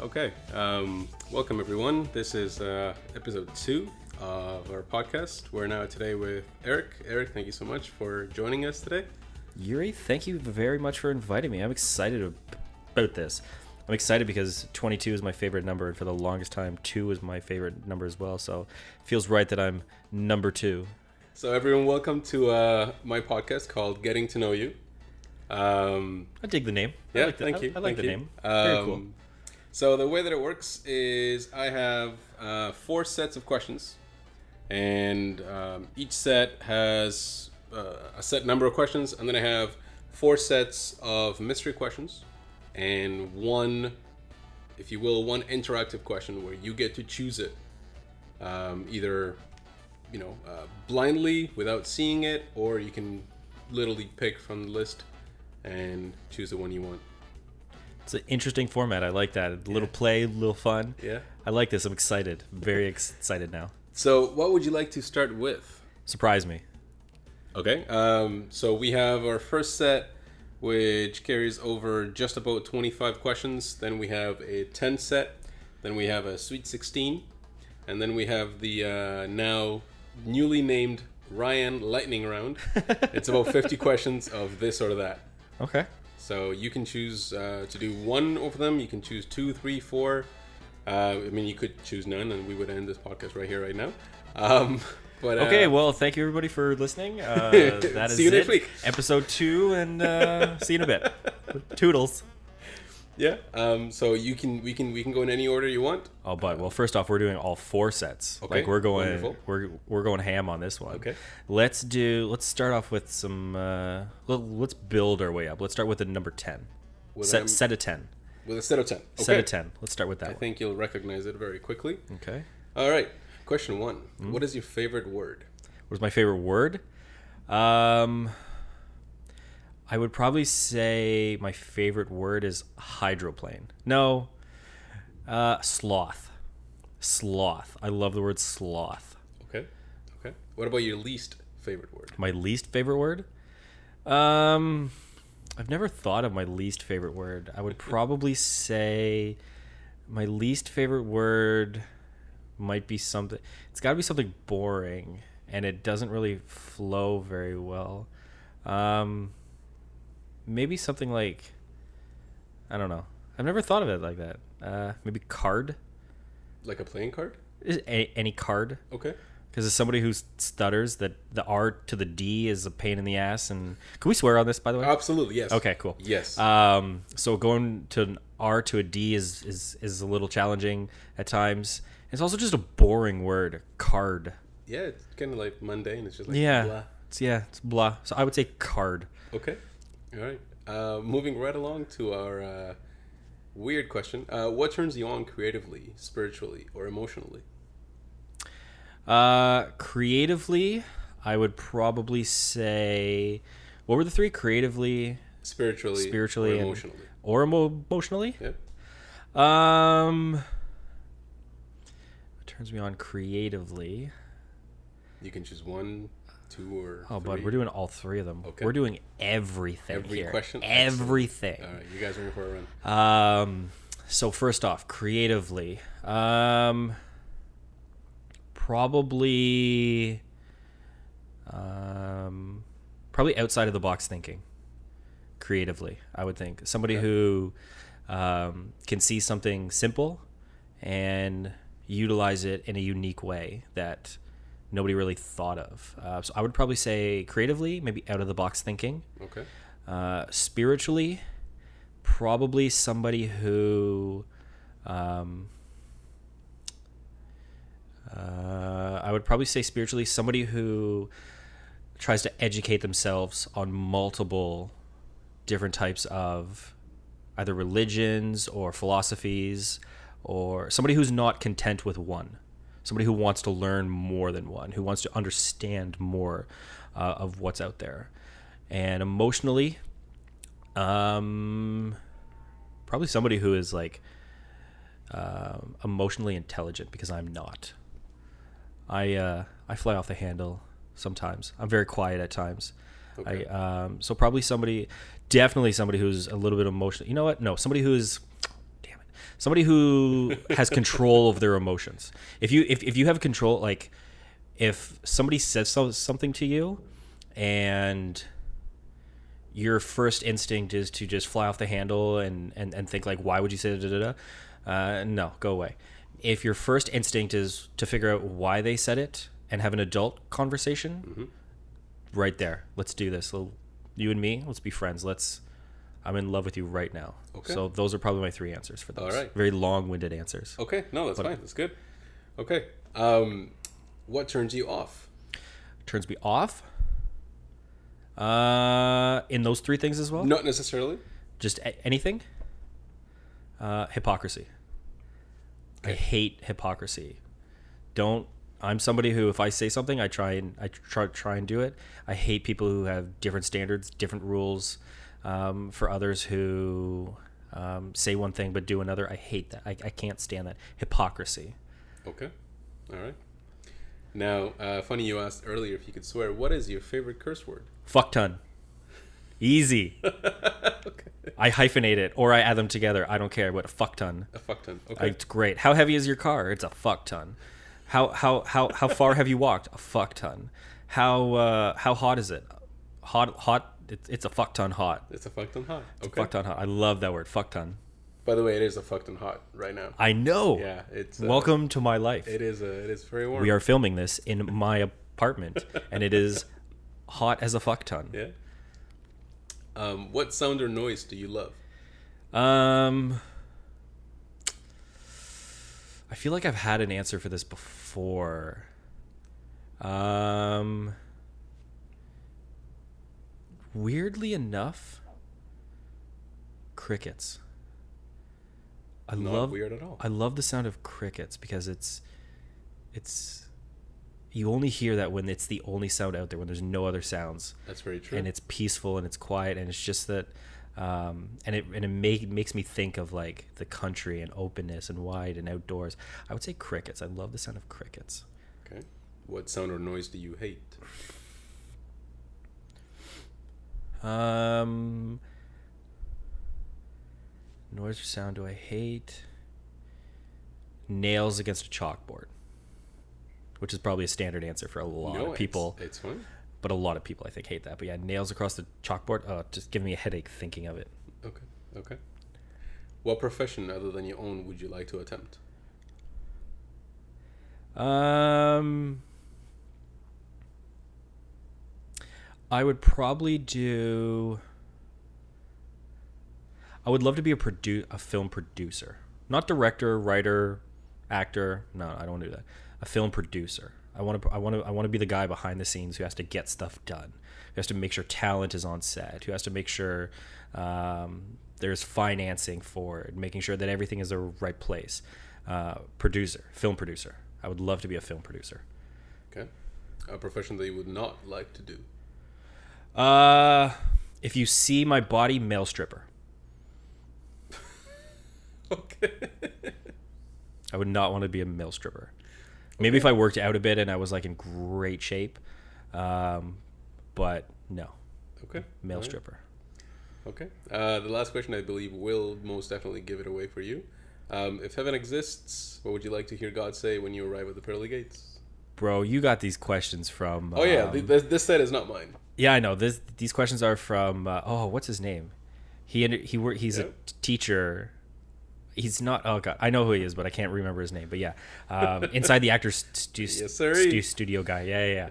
Okay. Um, welcome, everyone. This is uh, episode two of our podcast. We're now today with Eric. Eric, thank you so much for joining us today. Yuri, thank you very much for inviting me. I'm excited about this. I'm excited because 22 is my favorite number, and for the longest time, 2 is my favorite number as well. So it feels right that I'm number 2. So, everyone, welcome to uh, my podcast called Getting to Know You. Um, I dig the name. I yeah, like the, thank I- you. I, like thank the you. name. very cool. So, the way that it works is I have uh, four sets of questions, and um, each set has uh, a set number of questions, and then I have four sets of mystery questions, and one, if you will, one interactive question where you get to choose it, um, either you know uh, blindly without seeing it, or you can literally pick from the list and choose the one you want. It's an interesting format. I like that. A little play, a little fun. Yeah. I like this. I'm excited. Very excited now. So, what would you like to start with? Surprise me. Okay. Um, so we have our first set, which carries over just about 25 questions. Then we have a 10 set. Then we have a Sweet 16. And then we have the uh, now newly named Ryan Lightning Round. it's about 50 questions of this or that. Okay. So you can choose uh, to do one of them. You can choose two, three, four. Uh, I mean, you could choose none, and we would end this podcast right here, right now. Um, but uh, Okay, well, thank you everybody for listening. Uh, that is See you next it. week. Episode two, and uh, see you in a bit. Toodles. Yeah. Um, so you can we can we can go in any order you want. Oh, but well, first off, we're doing all four sets. Okay, like we're going, wonderful. we're we're going ham on this one. Okay. Let's do. Let's start off with some. Uh, let, let's build our way up. Let's start with the number ten. With set them- set of ten. With a set of ten. Okay. Set of ten. Let's start with that I one. think you'll recognize it very quickly. Okay. All right. Question one. Hmm? What is your favorite word? What's my favorite word? Um, I would probably say my favorite word is hydroplane. No, uh, sloth. Sloth. I love the word sloth. Okay. Okay. What about your least favorite word? My least favorite word? Um, I've never thought of my least favorite word. I would probably say my least favorite word might be something. It's got to be something boring, and it doesn't really flow very well. Um, maybe something like I don't know. I've never thought of it like that. Uh, maybe card. Like a playing card? Is a, any card? Okay. Because as somebody who stutters, that the R to the D is a pain in the ass. And can we swear on this, by the way? Absolutely. Yes. Okay, cool. Yes. Um, so going to an R to a D is is is a little challenging at times. It's also just a boring word, card. yeah. It's kind of like mundane. It's just like yeah, blah. it's yeah, it's blah. So I would say card. Okay. All right. Uh, moving right along to our uh, weird question. Uh, what turns you on creatively, spiritually, or emotionally? Uh, creatively, I would probably say, what were the three? Creatively, Spiritually, Spiritually or and- emotionally. or emo- emotionally? Yeah. Um, what turns me on creatively? You can choose one, two, or Oh, three. bud, we're doing all three of them. Okay. We're doing everything Every here. question? Excellent. Everything. All right, you guys are in for a run. Um, so first off, creatively, um, probably, um, probably outside of the box thinking. Creatively, I would think somebody Okay. who um, can see something simple and utilize it in a unique way that nobody really thought of. Uh, so I would probably say creatively, maybe out of the box thinking. Okay. Uh, spiritually, probably somebody who um, uh, I would probably say spiritually somebody who tries to educate themselves on multiple different types of either religions or philosophies or somebody who's not content with one somebody who wants to learn more than one who wants to understand more uh, of what's out there and emotionally um probably somebody who is like um emotionally intelligent because i'm not i uh i fly off the handle sometimes i'm very quiet at times Okay. I um so probably somebody definitely somebody who's a little bit emotional. You know what? No, somebody who's. Somebody who has control of their emotions. If you if, if you have control, like if somebody says so, something to you, and your first instinct is to just fly off the handle and and, and think like, why would you say da da da? Uh, no, go away. If your first instinct is to figure out why they said it and have an adult conversation, right there. Let's do this. Well, You and me, let's be friends. Let's. I'm in love with you right now. Okay. So those are probably my three answers for those. All right. Very long-winded answers. Okay, no, that's fine. That's good. Okay. Um, what turns you off? Turns me off. Uh, in those three things as well. Not necessarily. Just a- anything. Uh, hypocrisy. I hate hypocrisy. Don't. I'm somebody who, if I say something, I try and I try try and do it. I hate people who have different standards, different rules um, for others who um, say one thing but do another. I hate that. I, I can't stand that hypocrisy. Okay. All right. Now, uh, funny you asked earlier if you could swear. What is your favorite curse word? Fuck ton. Easy. okay. I hyphenate it or I add them together. I don't care. What a fuck ton. A fuck ton. Okay. It's great. How heavy is your car? It's a fuck ton. How how how how far have you walked? A fuck ton. How uh, how hot is it? Hot hot. It's, it's a fuck ton hot. it's a fuck ton hot. It's Okay. Fuck ton hot. I love that word. Fuck ton. By the way, it is a fuck ton hot right now. I know. Yeah, it's uh, Welcome to my life. It is. Uh, it is very warm. We are filming this in my apartment, and it is hot as a fuck ton. Yeah. Um, what sound or noise do you love? Um, I feel like I've had an answer for this before. Um, weirdly enough, crickets. I Not love weird at all. I love the sound of crickets because it's it's you only hear that when it's the only sound out there when there's no other sounds That's very true. and it's peaceful and it's quiet and it's just that um, and it and it make, makes me think of like the country and openness and wide and outdoors. I would say crickets. I love the sound of crickets. okay. What sound or noise do you hate? Um, noise or sound do I hate? Nails against a chalkboard, which is probably a standard answer for a lot no, of people. It's, it's fine. but a lot of people I think hate that. But yeah, nails across the chalkboard. Oh, just giving me a headache thinking of it. Okay. Okay. What profession other than your own would you like to attempt? Um, I would probably do. I would love to be a produ- a film producer, not director, writer, actor. No, I don't want to do that. A film producer. I want to. I want to. I want to be the guy behind the scenes who has to get stuff done, who has to make sure talent is on set, who has to make sure um, there's financing for it, making sure that everything is the right place. Uh, producer, film producer. I would love to be a film producer. Okay. A profession that you would not like to do. Uh, if you see my body, male stripper. Okay. I would not want to be a male stripper. Maybe if I worked out a bit and I was like in great shape, um, but no, okay. male Alright. stripper. Okay. Uh, the last question, I believe, will most definitely give it away for you. Um, if heaven exists, what would you like to hear God say when you arrive at the pearly gates? Bro, you got these questions from. Oh yeah, um, th- this, this set is not mine. Yeah, I know. This these questions are from. Uh, oh, what's his name? He he he's Yeah. a teacher. He's not. Oh god, I know who he is, but I can't remember his name. But yeah, um, inside the actors stu- Yes, stu- studio guy. Yeah, yeah, yeah.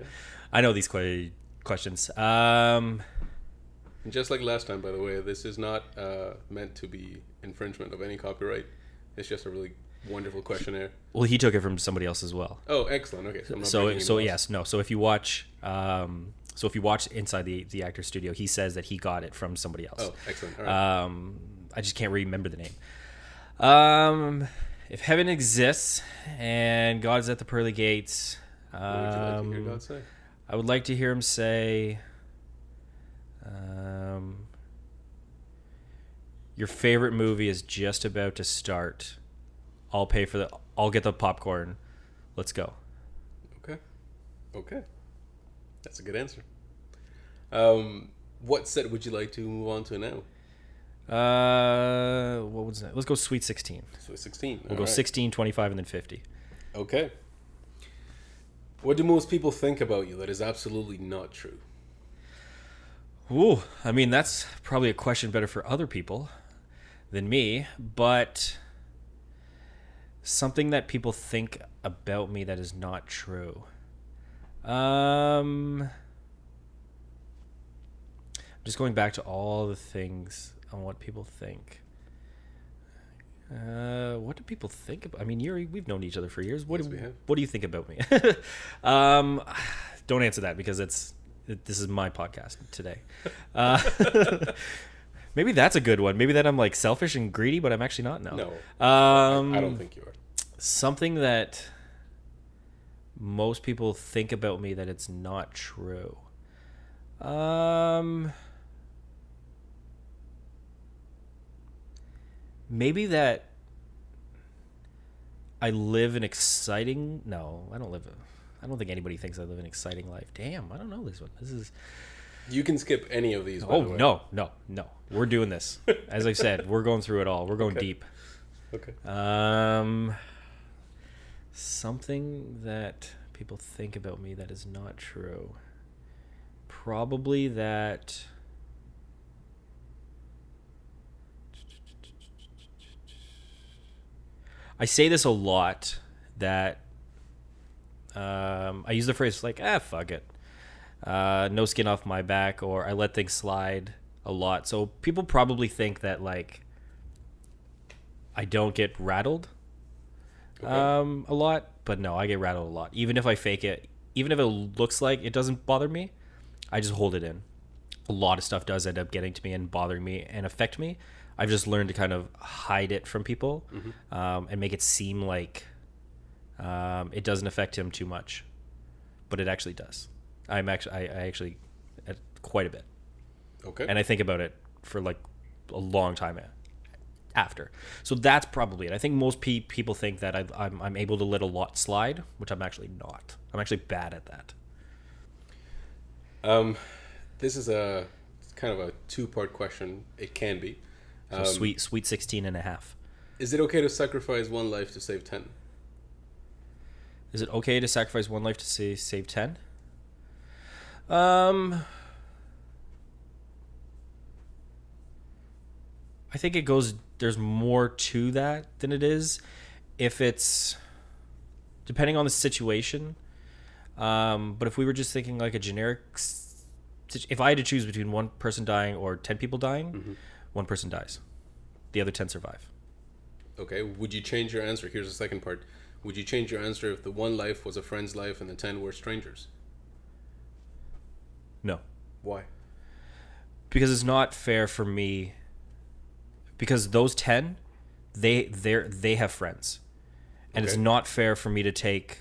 I know these que- questions. Um, just like last time, by the way, this is not uh, meant to be infringement of any copyright. It's just a really wonderful questionnaire. well, he took it from somebody else as well. Oh, excellent. Okay, so I'm not so so yes no so if you watch um so if you watch inside the the actor studio he says that he got it from somebody else Oh, excellent. All right. um i just can't remember the name um if heaven exists and god is at the pearly gates what would you like to hear um, God say? i would like to hear him say um your favorite movie is just about to start i'll pay for the i'll get the popcorn let's go Okay. Okay. That's a good answer. Um, what set would you like to move on to now? Uh, what was that? Let's go Sweet 16. So 16. We'll go 16, 25, and then 50. Okay. What do most people think about you that is absolutely not true? Ooh, I mean, that's probably a question better for other people than me, but something that people think about me that is not true. Um, just going back to all the things on what people think. Uh, what do people think about? I mean, Yuri, we've known each other for years. What Yes, do, we have. what do you think about me? um, don't answer that because it's it, this is my podcast today. Uh, maybe that's a good one. Maybe that I'm like selfish and greedy, but I'm actually not. No. No. Um, I don't think you are. something that most people think about me that it's not true. Um maybe that I live an exciting no, I don't live I don't think anybody thinks I live an exciting life. Damn, I don't know this one. This is You can skip any of these. By Oh the way. no, no, no. We're doing this. As I said, we're going through it all. We're going Okay. deep. Okay. Um, something that people think about me that is not true. Probably that. I say this a lot that um, I use the phrase like, ah, fuck it. Uh, no skin off my back, or I let things slide a lot. So people probably think that, like, I don't get rattled Okay. um, a lot, but no, I get rattled a lot. Even if I fake it, even if it looks like it doesn't bother me, I just hold it in. A lot of stuff does end up getting to me and bothering me and affect me. I've just learned to kind of hide it from people um, and make it seem like um, it doesn't affect him too much, but it actually does. I'm actually, I, I actually, uh, quite a bit okay. and I think about it for like a long time a- after. So that's probably it. I think most pe- people think that I, I'm, I'm able to let a lot slide, which I'm actually not. I'm actually bad at that. um, this is a kind of a two-part question. It can be. So Um, sweet, sweet 16 and a half. Is it okay to sacrifice one life to save ten? Is it okay to sacrifice one life to say, save 10? Um, I think it goes, there's more to that than it is. If it's, depending on the situation. Um, but if we were just thinking like a generic, if I had to choose between one person dying or 10 people dying, one person dies. The other 10 survive. Okay. Would you change your answer? Here's the second part. Would you change your answer if the one life was a friend's life and the ten were strangers? No. Why? because it's not fair for me because those 10 they they they have friends and it's not fair for me to take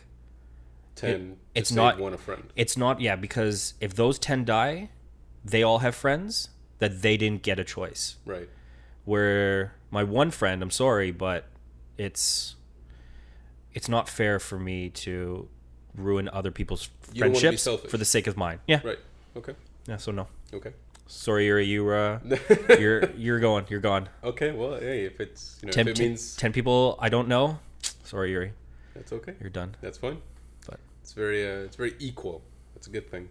Ten. to it's not- one a friend. it's not yeah because if those 10 die they all have friends that they didn't get a choice Right. where my one friend i'm sorry but it's it's not fair for me to ruin other people's You don't wanna be friendships for the sake of mine yeah Right. Okay. yeah so no Okay. Sorry yuri you you're you're going you're gone okay. Well, hey, if it's you know 10, if it means 10 people I don't know. Sorry, Yuri. that's okay. You're done. That's fine. But It's very uh, it's very equal. That's a good thing.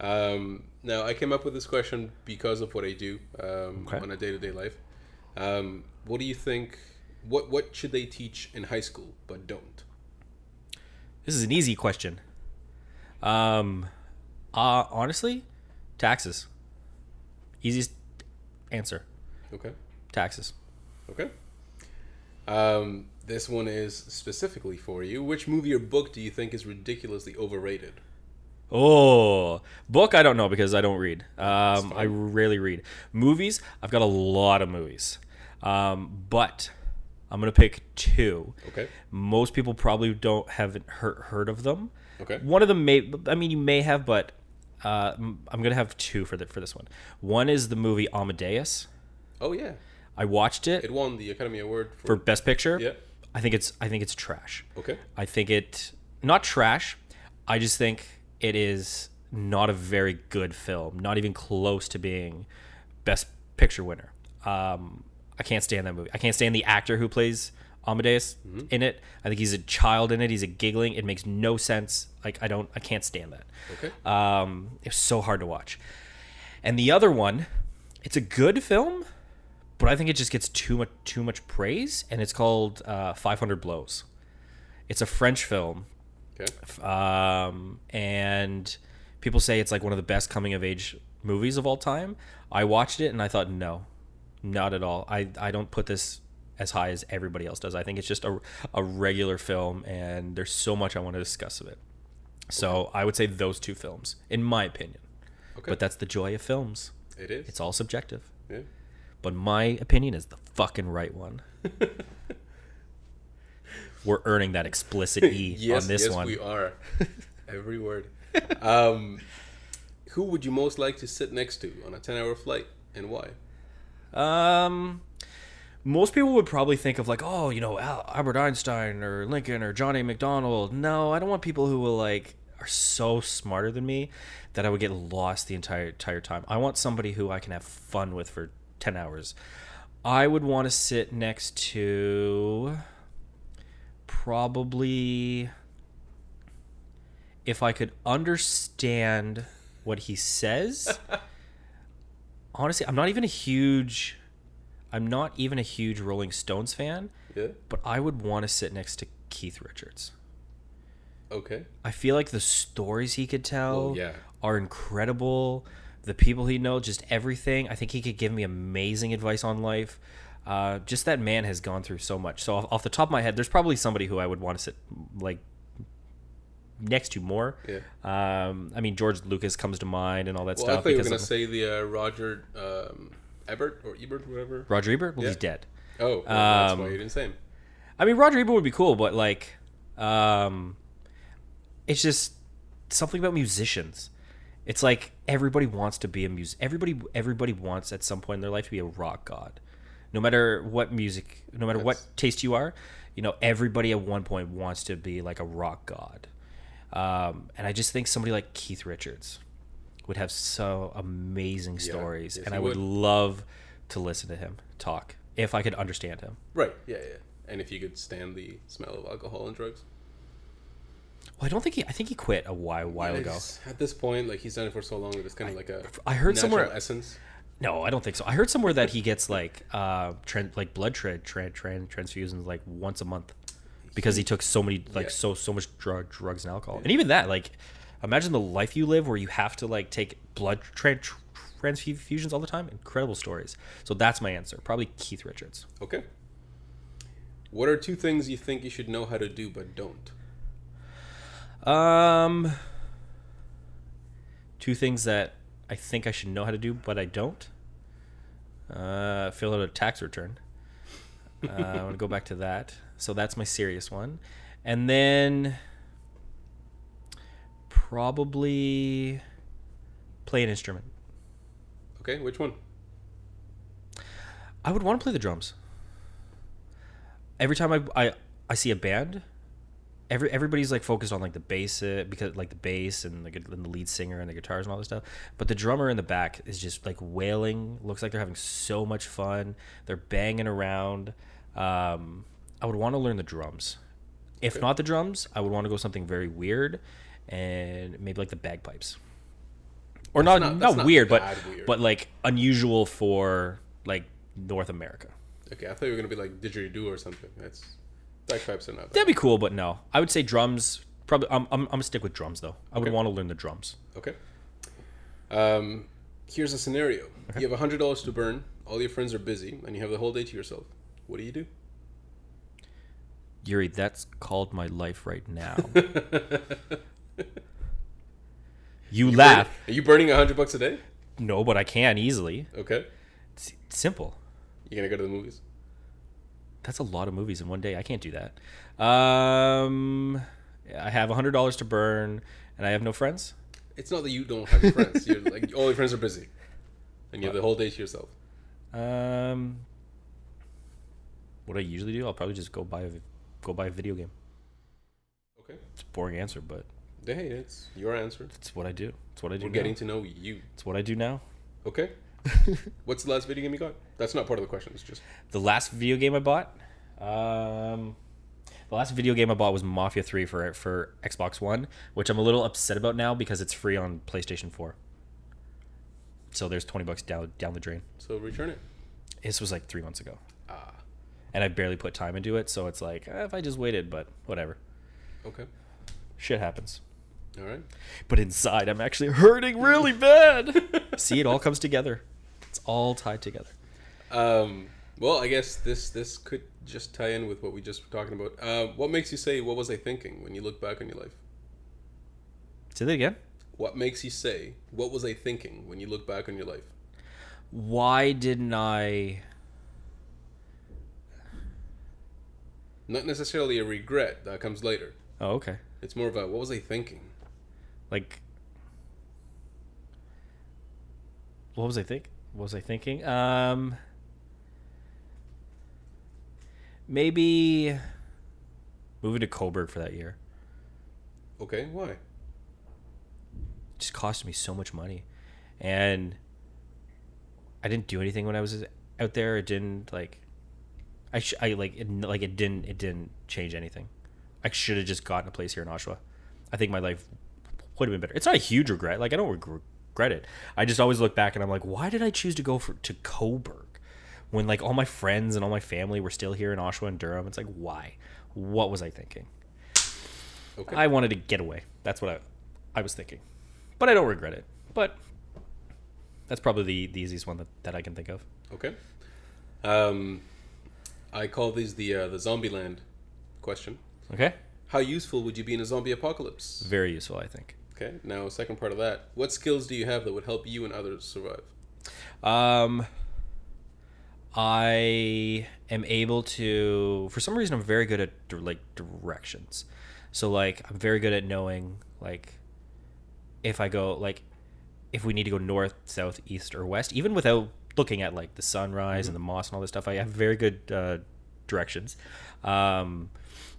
Um, now I came up with this question because of what I do um, Okay. on a day to day life. Um, what do you think? What what should they teach in high school but don't? this is an easy question. Um, uh, honestly, taxes. Easiest answer. Okay. Taxes. Okay. Um, this one is specifically for you. Which movie or book do you think is ridiculously overrated? Oh, book I don't know because I don't read. Um, I rarely read movies. I've got a lot of movies, um, but I'm gonna pick two. Okay. Most people probably don't haven't heard heard of them. Okay. One of them may, I mean, you may have, but uh, I'm gonna have two for the, for this one. One is the movie Amadeus. Oh yeah, I watched it, it won the Academy Award for for. Best Picture. yeah. I think it's I think it's trash. Okay. I think it not trash. I just think it is not a very good film. Not even close to being Best Picture winner. Um, I can't stand that movie. I can't stand the actor who plays Amadeus in it. I think he's a child in it. He's a giggling. It makes no sense. Like I don't. I can't stand that. Okay. Um, it was so hard to watch. And the other one, it's a good film, but I think it just gets too much too much praise. And it's called uh, 500 Blows. It's a French film, Okay. um, and people say it's like one of the best coming of age movies of all time. I watched it and I thought, no, not at all. I, I don't put this as high as everybody else does. I think it's just a, a regular film, and there's so much I want to discuss of it. So I would say those two films, in my opinion. Okay. But that's the joy of films. It is. It's all subjective. yeah. But my opinion is the fucking right one. We're earning that explicit E yes, on this yes, one. we are. Every word. Um, who would you most like to sit next to on a ten-hour flight, and why? Um, most people would probably think of like, oh, you know, Albert Einstein or Lincoln or John A. Macdonald. No, I don't want people who will like are so smarter than me that I would get lost the entire entire time. I want somebody who I can have fun with for ten hours. I would want to sit next to probably if I could understand what he says. honestly, I'm not even a huge I'm not even a huge Rolling Stones fan, Yeah. but I would want to sit next to Keith Richards. Okay. I feel like the stories he could tell yeah. are incredible. The people he knows, just everything. I think he could give me amazing advice on life. Uh, just that man has gone through so much. So off, off the top of my head, there's probably somebody who I would want to sit like next to more. Yeah. Um, I mean, George Lucas comes to mind and all that Well, stuff. I thought you were gonna say the uh, Roger um, Ebert or Ebert, whatever. Roger Ebert. Well, Yeah. he's dead. Oh, well, that's Um, why you didn't say him. I mean, Roger Ebert would be cool, but like, um, it's just something about musicians. It's like everybody wants to be a music. Everybody, everybody wants at some point in their life to be a rock god, no matter what music, no matter what taste you are. You know, everybody at one point wants to be like a rock god, um, and I just think somebody like Keith Richards would have so amazing stories, yes, and I would, would. love to listen to him talk if I could understand him. Right. Yeah, yeah. And if you could stand the smell of alcohol and drugs. Well, I don't think he. I think he quit a while while Yeah, ago. At this point, like he's done it for so long, that it's kind of like a. I heard somewhere- essence. No, I don't think so. I heard somewhere that he gets like uh tran like blood tra- tra- tran- transfusions like once a month because he took so many like Yeah. so so much drug drugs and alcohol. And even that, like, imagine the life you live where you have to like take blood tra- tr- transfusions all the time. Incredible stories. So that's my answer. Probably Keith Richards. Okay. What are two things you think you should know how to do but don't? Um, two things that I think I should know how to do, but I don't. Uh, fill out a tax return. Uh, I want to go back to that. So that's my serious one, and then probably play an instrument. Okay, which one? I would want to play the drums. Every time I, I, I see a band, every everybody's like focused on like the bass uh, because like the bass and the, and the lead singer and the guitars and all this stuff. But the drummer in the back is just like wailing. Looks like they're having so much fun. They're banging around. Um, I would want to learn the drums. If Okay. not the drums, I would want to go something very weird and maybe like the bagpipes. Or not not- not, not weird, but weird. but like unusual for like North America. Okay, I thought you were gonna be like didgeridoo or something. That's bagpipes are not bad. That'd be cool, but no. I would say drums. Probably, I'm, I'm, I'm gonna stick with drums though. I would Okay. want to learn the drums. Okay. Um, here's a scenario. You have a hundred dollars to burn. All your friends are busy, and you have the whole day to yourself. What do you do? Yuri, that's called my life right now. you laugh. Are you burning a hundred bucks a day? No, but I can easily. Okay. It's simple. You gonna go to the movies? That's a lot of movies in one day. I can't do that. Um, I have hundred dollars to burn, and I have no friends. It's not that you don't have friends. You're like all your friends are busy, and you have the whole day to yourself. Um, what I usually do, I'll probably just go buy a go buy a video game. Okay. It's a boring answer, but Hey, it's your answer. it's what I do. It's what I do. We're now. getting to know you. It's what I do now. Okay. What's the last video game you got? That's not part of the question. It's just the last video game I bought, um, the last video game I bought was Mafia Three for for Xbox One, which I'm a little upset about now because it's free on PlayStation Four. So there's twenty bucks down down the drain. so return it. This was like three months ago, Ah, and I barely put time into it. So it's like eh, if I just waited, but whatever. okay. Shit happens. All right. But inside, I'm actually hurting really bad. See, it all comes together. It's all tied together. Um, well, I guess this this could just tie in with what we just were talking about. Uh, what makes you say, "What was I thinking?" when you look back on your life? Say that again. What makes you say, "What was I thinking?" when you look back on your life? Why didn't I? Not necessarily a regret that comes later. Oh, okay. It's more about what was I thinking? Like, what was I think? What was I thinking? Um, maybe moving to Cobourg for that year Okay, why? just cost me so much money, and I didn't do anything when I was out there. It didn't like, I sh- I like it, like it didn't it didn't change anything. I should have just gotten a place here in Oshawa. I think my life would have been better. It's not a huge regret. Like I don't regret it. I just always look back and I'm like, why did I choose to go for to Cobourg when like all my friends and all my family were still here in Oshawa and Durham? It's like why? What was I thinking? Okay. I wanted to get away. That's what I I was thinking. But I don't regret it. But that's probably the, the easiest one that, that I can think of. Okay. Um, I call these the uh, the Zombieland question. Okay? How useful would you be in a zombie apocalypse? Very useful, I think. Okay. Now, second part of that. What skills do you have that would help you and others survive? Um, I am able to. For some reason, I'm very good at like directions. So like, I'm very good at knowing like if I go like if we need to go north, south, east, or west, even without looking at like the sunrise and the moss and all this stuff. I have very good uh, directions. Um,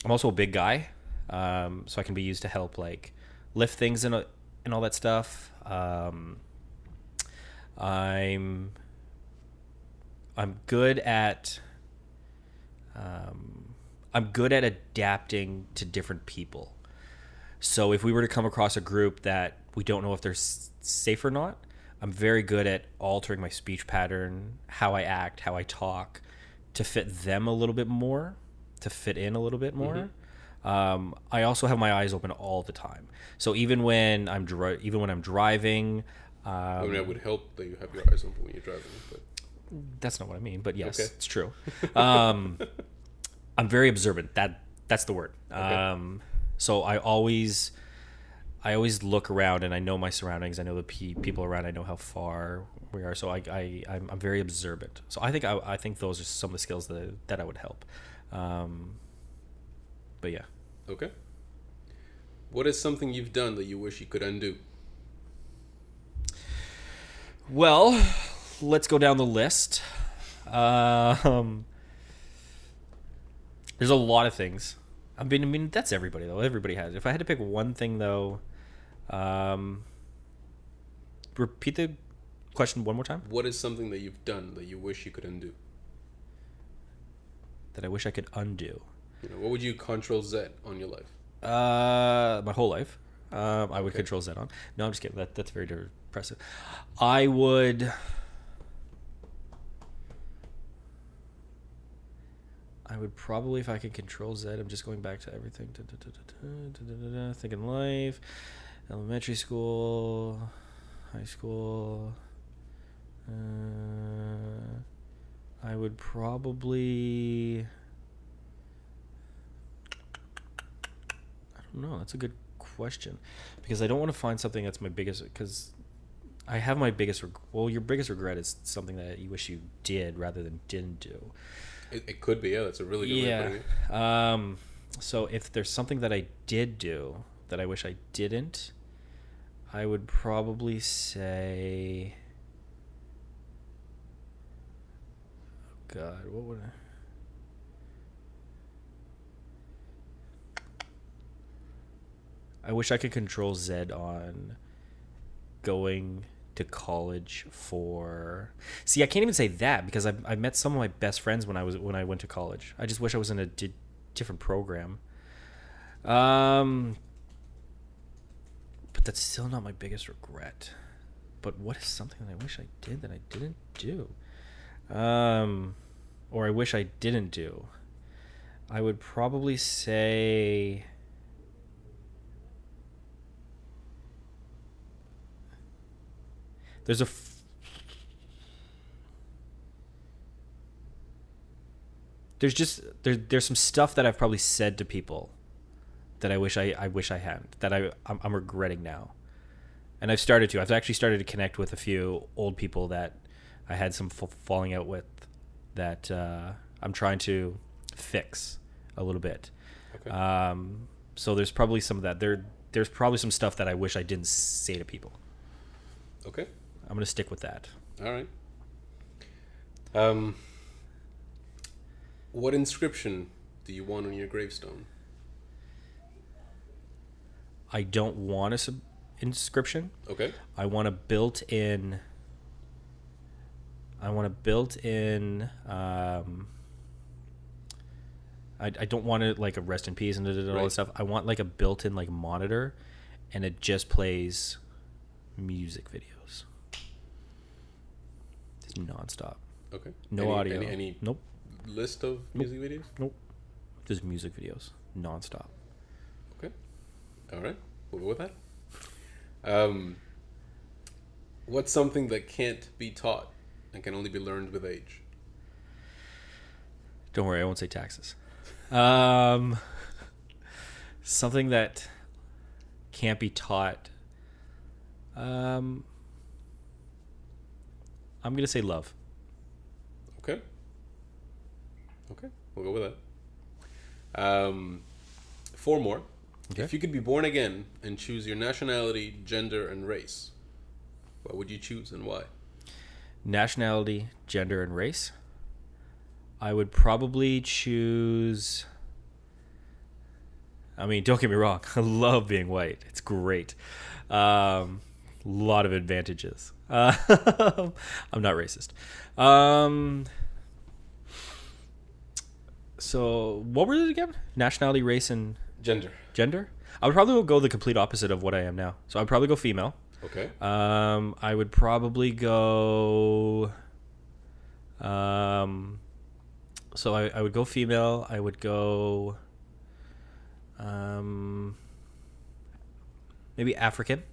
I'm also a big guy, um, so I can be used to help like lift things and and all that stuff. Um, I'm I'm good at um, I'm good at adapting to different people. So if we were to come across a group that we don't know if they're s- safe or not, I'm very good at altering my speech pattern, how I act, how I talk, to fit them a little bit more, to fit in a little bit more. Um, I also have my eyes open all the time. So even when I'm dri- even when I'm driving, I um, mean, it would help that you have your eyes open when you're driving, but that's not what I mean, but yes, Okay. it's true. Um, I'm very observant. That that's the word. Um, so I always, I always look around and I know my surroundings. I know the pe- people around. I know how far we are. So I, I I'm, I'm very observant. So I think I, I think those are some of the skills that that I would help. Um, but yeah, okay. What is something you've done that you wish you could undo? Well, let's go down the list. Um, there's a lot of things. I mean, I mean that's everybody though. Everybody has. If I had to pick one thing though, um, repeat the question one more time. What is something that you've done that you wish you could undo? That I wish I could undo. You know, what would you control Z on your life? Uh, my whole life. Um, I would control Z on. No, I'm just kidding. That that's very depressive. I would. I would probably, if I could control Z, I'm just going back to everything. Da, da, da, Thinking life, elementary school, high school. Uh, I would probably. I. That's a good question because I don't want to find something that's my biggest because I have my biggest reg- well your biggest regret is something that you wish you did rather than didn't do. It, it could be. Yeah, that's a really good way of putting Yeah. Um so if there's something that I did do that I wish I didn't, I would probably say oh God, what would I I wish I could control Z on going to college for. See, I can't even say that because I I met some of my best friends when I was when I went to college. I just wish I was in a di- different program. Um, but that's still not my biggest regret. But what is something that I wish I did that I didn't do? Um, or I wish I didn't do. I would probably say. There's a. F- there's just there, there's some stuff that I've probably said to people that I wish I, I wish I hadn't that I I'm, I'm regretting now, and I've started to I've actually started to connect with a few old people that I had some f- falling out with that uh, I'm trying to fix a little bit. Okay. Um, so there's probably some of that. There there's probably some stuff that I wish I didn't say to people. okay. I'm gonna stick with that. All right. Um, what inscription do you want on your gravestone? I don't want a sub- inscription. Okay. I want a built-in. I want a built-in. Um, I, I don't want it like a rest in peace and da, da, da, all Right. this stuff. I want like a built-in like monitor, and it just plays music videos. Nonstop. Okay. No Any- audio. Any, any Nope. list of music videos? Nope. Just music videos nonstop. Okay. All right. We'll go with that. Um, what's something that can't be taught and can only be learned with age? Don't worry, I won't say taxes. Um, something that can't be taught. Um, I'm gonna say love. Okay. Okay. We'll go with that. Um, four more. Okay. If you could be born again and choose your nationality, gender, and race, what would you choose and why? Nationality, gender, and race. I would probably choose. I mean, don't get me wrong. I love being white. It's great. Um, lot of advantages. Uh, I'm not racist. Um, so, what were it again? Nationality, race, and Gender. gender. I would probably go the complete opposite of what I am now. So I'd probably go female. Okay. Um, I would probably go. Um, so I, I would go female. I would go. Um, maybe African,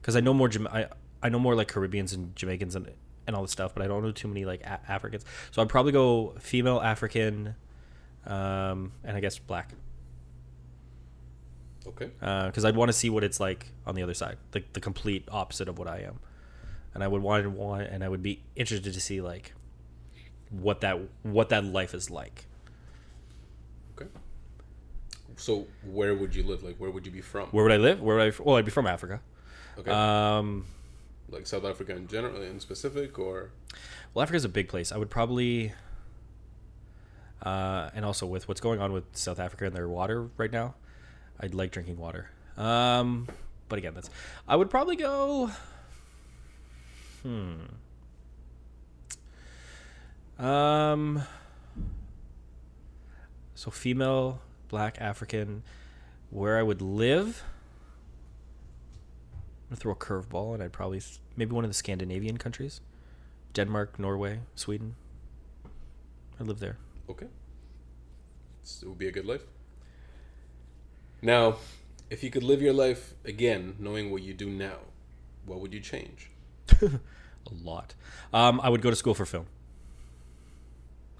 because I know more. Jama- I I know more like Caribbeans and Jamaicans and and all this stuff, but I don't know too many like a- Africans. So I'd probably go female African, um, and I guess black Okay. because I'd want to see what it's like on the other side, the the complete opposite of what I am, and I would want to want, and I would be interested to see like what that what that life is like. Okay. So where would you live? Like where would you be from? Where would I live? Where would I? Well, I'd be from Africa. Okay. Um, like South Africa in general, in specific, or well, Africa's a big place. I would probably, uh, and also with what's going on with South Africa and their water right now, I'd like drinking water. Um, but again, that's I would probably go. Hmm. Um. So female, black, African, where I would live. Gonna throw a curveball, and I'd probably maybe one of the Scandinavian countries, Denmark, Norway, Sweden. I live there. okay, It's- it would be a good life. Now, if you could live your life again, knowing what you do now, what would you change? a lot. Um, I would go to school for film.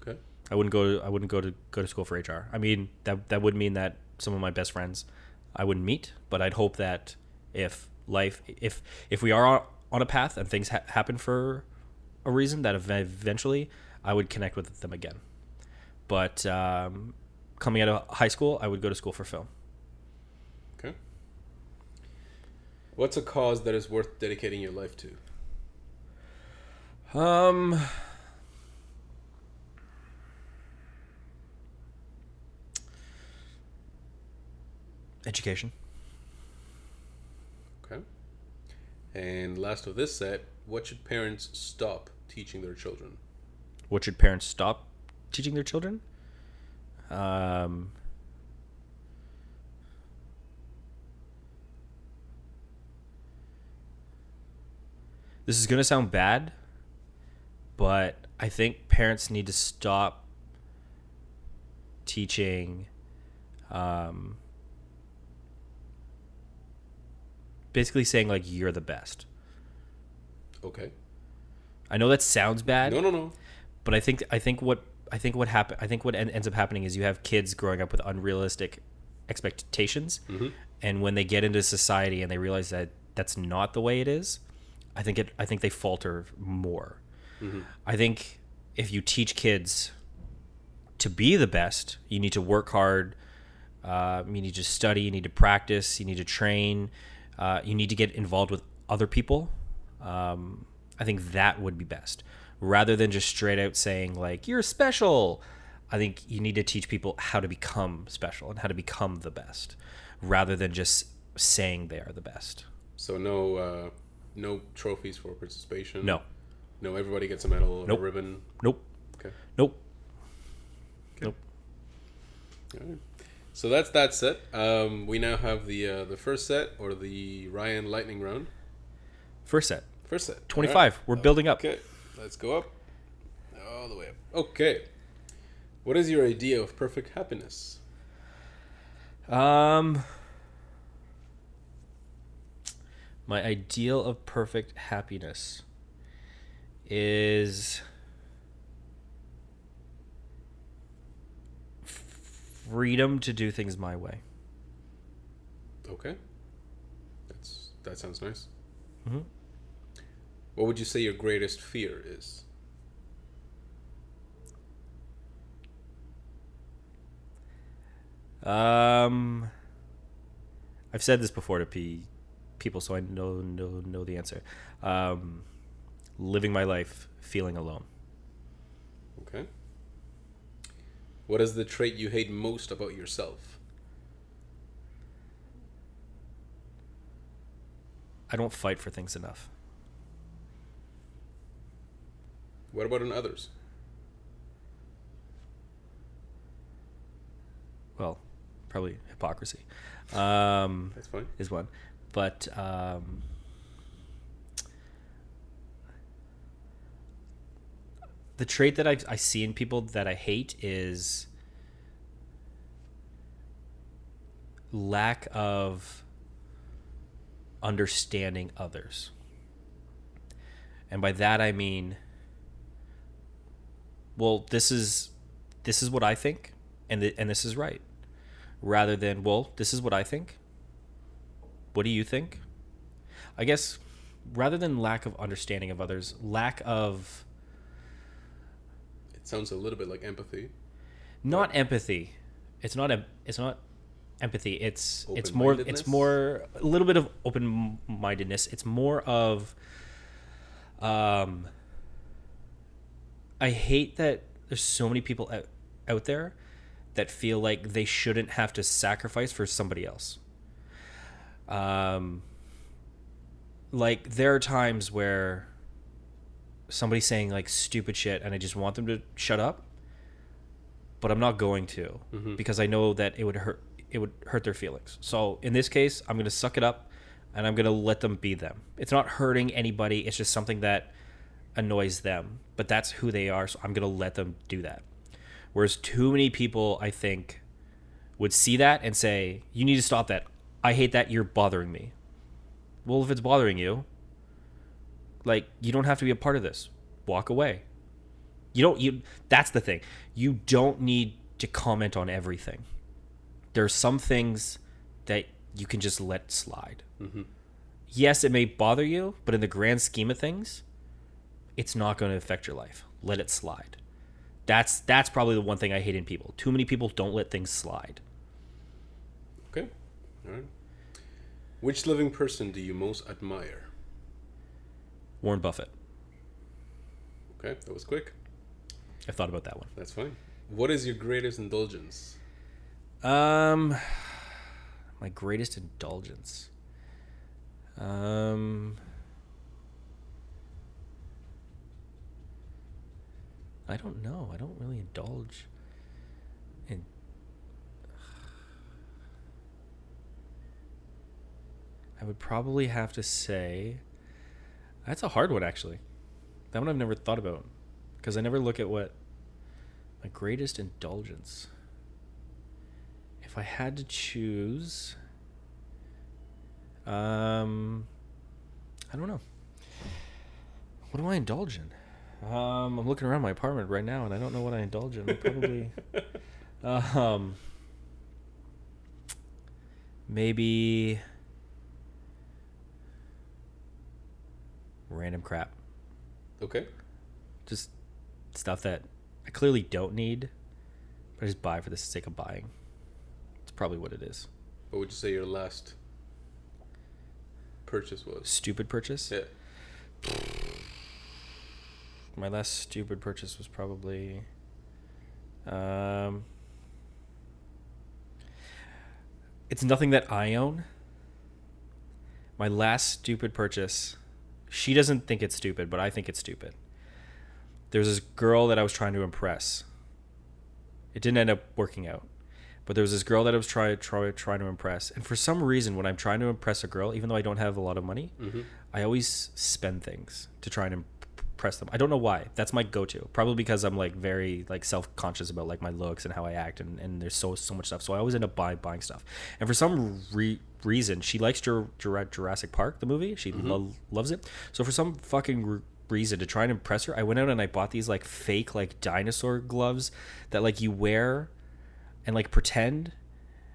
Okay. I wouldn't go. To, I wouldn't go to go to school for HR. I mean that that would mean that some of my best friends I wouldn't meet, but I'd hope that if life, if if we are on- a path and things ha- happen for a reason, that ev- eventually I would connect with them again. But um, coming out of high school, I would go to school for film. Okay. What's a cause that is worth dedicating your life to? Um. Education. Okay. And last of this set, what should parents stop teaching their children? What should parents stop teaching their children? Um, this is going to sound bad, but I think parents need to stop teaching um, basically saying like you're the best. Okay. I know that sounds bad, No, no, no. but I think I think what I think what happen I think what en- ends up happening is you have kids growing up with unrealistic expectations, and when they get into society and they realize that that's not the way it is, I think it I think they falter more. I think if you teach kids to be the best, you need to work hard. Uh, you need to study. You need to practice. You need to train. Uh, you need to get involved with other people. Um, I think that would be best, rather than just straight out saying like you're special. I think you need to teach people how to become special and how to become the best, rather than just saying they are the best. So no, uh, no trophies for participation. No, No, everybody gets a medal or Nope. a ribbon. nope, Okay. nope, Okay. nope. All right. So that's that set. Um, we now have the uh, the first set or the Ryan Lightning round. First set, First set. 25. All right. We're building up. Okay, let's go up. All the way up. Okay. What is your idea of perfect happiness? Um, my ideal of perfect happiness is freedom to do things my way. Okay. That's that sounds nice. Mhm. What would you say your greatest fear is? Um, I've said this before to p people, so I know know know the answer. Um, living my life feeling alone. Okay. What is the trait you hate most about yourself? I don't fight for things enough. What about in others? Well, probably hypocrisy. Um, That's fine. is one, but um, the trait that I, I see in people that I hate is lack of understanding others. And by that I mean well this is this is what I think and th- and this is right. Rather than well this is what I think. What do you think? I guess rather than lack of understanding of others lack of It sounds a little bit like empathy. not empathy it's not a. it's not empathy it's it's more it's more a little bit of open mindedness it's more of um i hate that there's so many people out, out there that feel like they shouldn't have to sacrifice for somebody else um like there are times where somebody's saying like stupid shit and i just want them to shut up but I'm not going to mm-hmm. because I know that it would hurt it would hurt their feelings. So in this case, I'm going to suck it up and I'm going to let them be them. It's not hurting anybody, it's just something that annoys them, but that's who they are, so I'm going to let them do that. Whereas too many people I think would see that and say, "You need to stop that. I hate that you're bothering me." Well, if it's bothering you, like you don't have to be a part of this. Walk away. You don't you that's the thing. You don't need to comment on everything. There are some things that you can just let slide. Mm-hmm. Yes, it may bother you, but in the grand scheme of things, it's not going to affect your life. Let it slide. That's that's probably the one thing I hate in people. Too many people don't let things slide. Okay. All right. Which living person do you most admire? Warren Buffett. Okay, that was quick. I thought about that one. That's fine. What is your greatest indulgence? Um, my greatest indulgence. Um, I don't know. I don't really indulge in. I would probably have to say that's a hard one, actually. That one I've never thought about because I never look at what my greatest indulgence. If I had to choose, um, I don't know. What do I indulge in? Um, I'm looking around my apartment right now, and I don't know what I indulge in. I probably, um, maybe random crap. Okay. Just stuff that I clearly don't need, but I just buy for the sake of buying. It's probably what it is. What would you say your last purchase was? Stupid purchase. Yeah. My last stupid purchase was probably um It's nothing that I own. My last stupid purchase. She doesn't think it's stupid, but I think it's stupid. There's this girl that I was trying to impress. It didn't end up working out. But there was this girl that I was trying try, trying to impress. And for some reason when I'm trying to impress a girl, even though I don't have a lot of money, Mm-hmm. I always spend things to try and impress them. I don't know why. That's my go-to. Probably because I'm like very like self-conscious about like my looks and how I act, and, and there's so so much stuff. So I always end up buying buying stuff. And for some re- reason, she likes Jur- Jur- Jurassic Park, the movie. She lo- loves it. So for some fucking re- reason to try and impress her, I went out and I bought these like fake like dinosaur gloves that like you wear and like pretend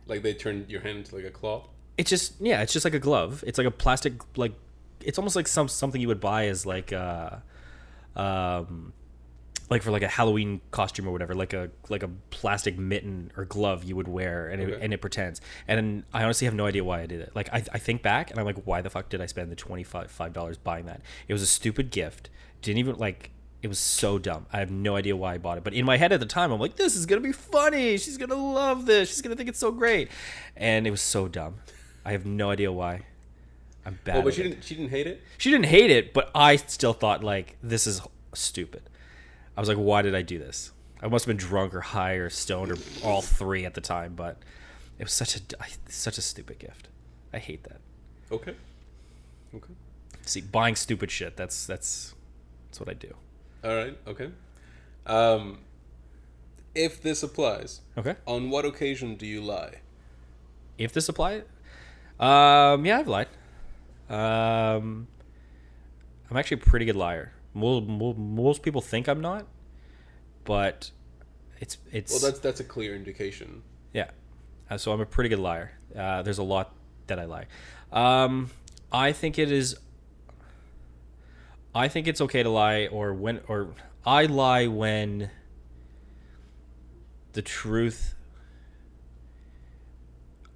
Like they turn your hand into like a claw. it's just yeah it's just like a glove it's like a plastic like it's almost like some something you would buy as like uh um like for like a halloween costume or whatever like a like a plastic mitten or glove you would wear and it, and it pretends and i honestly have no idea why i did it like i, I think back and i'm like why the fuck did i spend the 25 five dollars buying that it was a stupid gift didn't even like it was so dumb. I have no idea why I bought it. But in my head at the time, I'm like, this is going to be funny. She's going to love this. She's going to think it's so great. And it was so dumb. I have no idea why. I'm bad. Oh, but at she it. didn't. She didn't hate it. She didn't hate it, but I still thought like this is stupid. I was like, why did I do this? I must have been drunk or high or stoned or all three at the time, but it was such a such a stupid gift. I hate that. Okay. Okay. See, buying stupid shit. That's that's that's what I do. All right. Okay. Um, if this applies, Okay. on what occasion do you lie? If this applies, um, yeah, I've lied. Um, I'm actually a pretty good liar. Most, most people think I'm not, but it's it's Well, that's that's a clear indication. Yeah. Uh, so I'm a pretty good liar. Uh, there's a lot that I lie. Um, I think it is. I think it's okay to lie, or when, or I lie when the truth.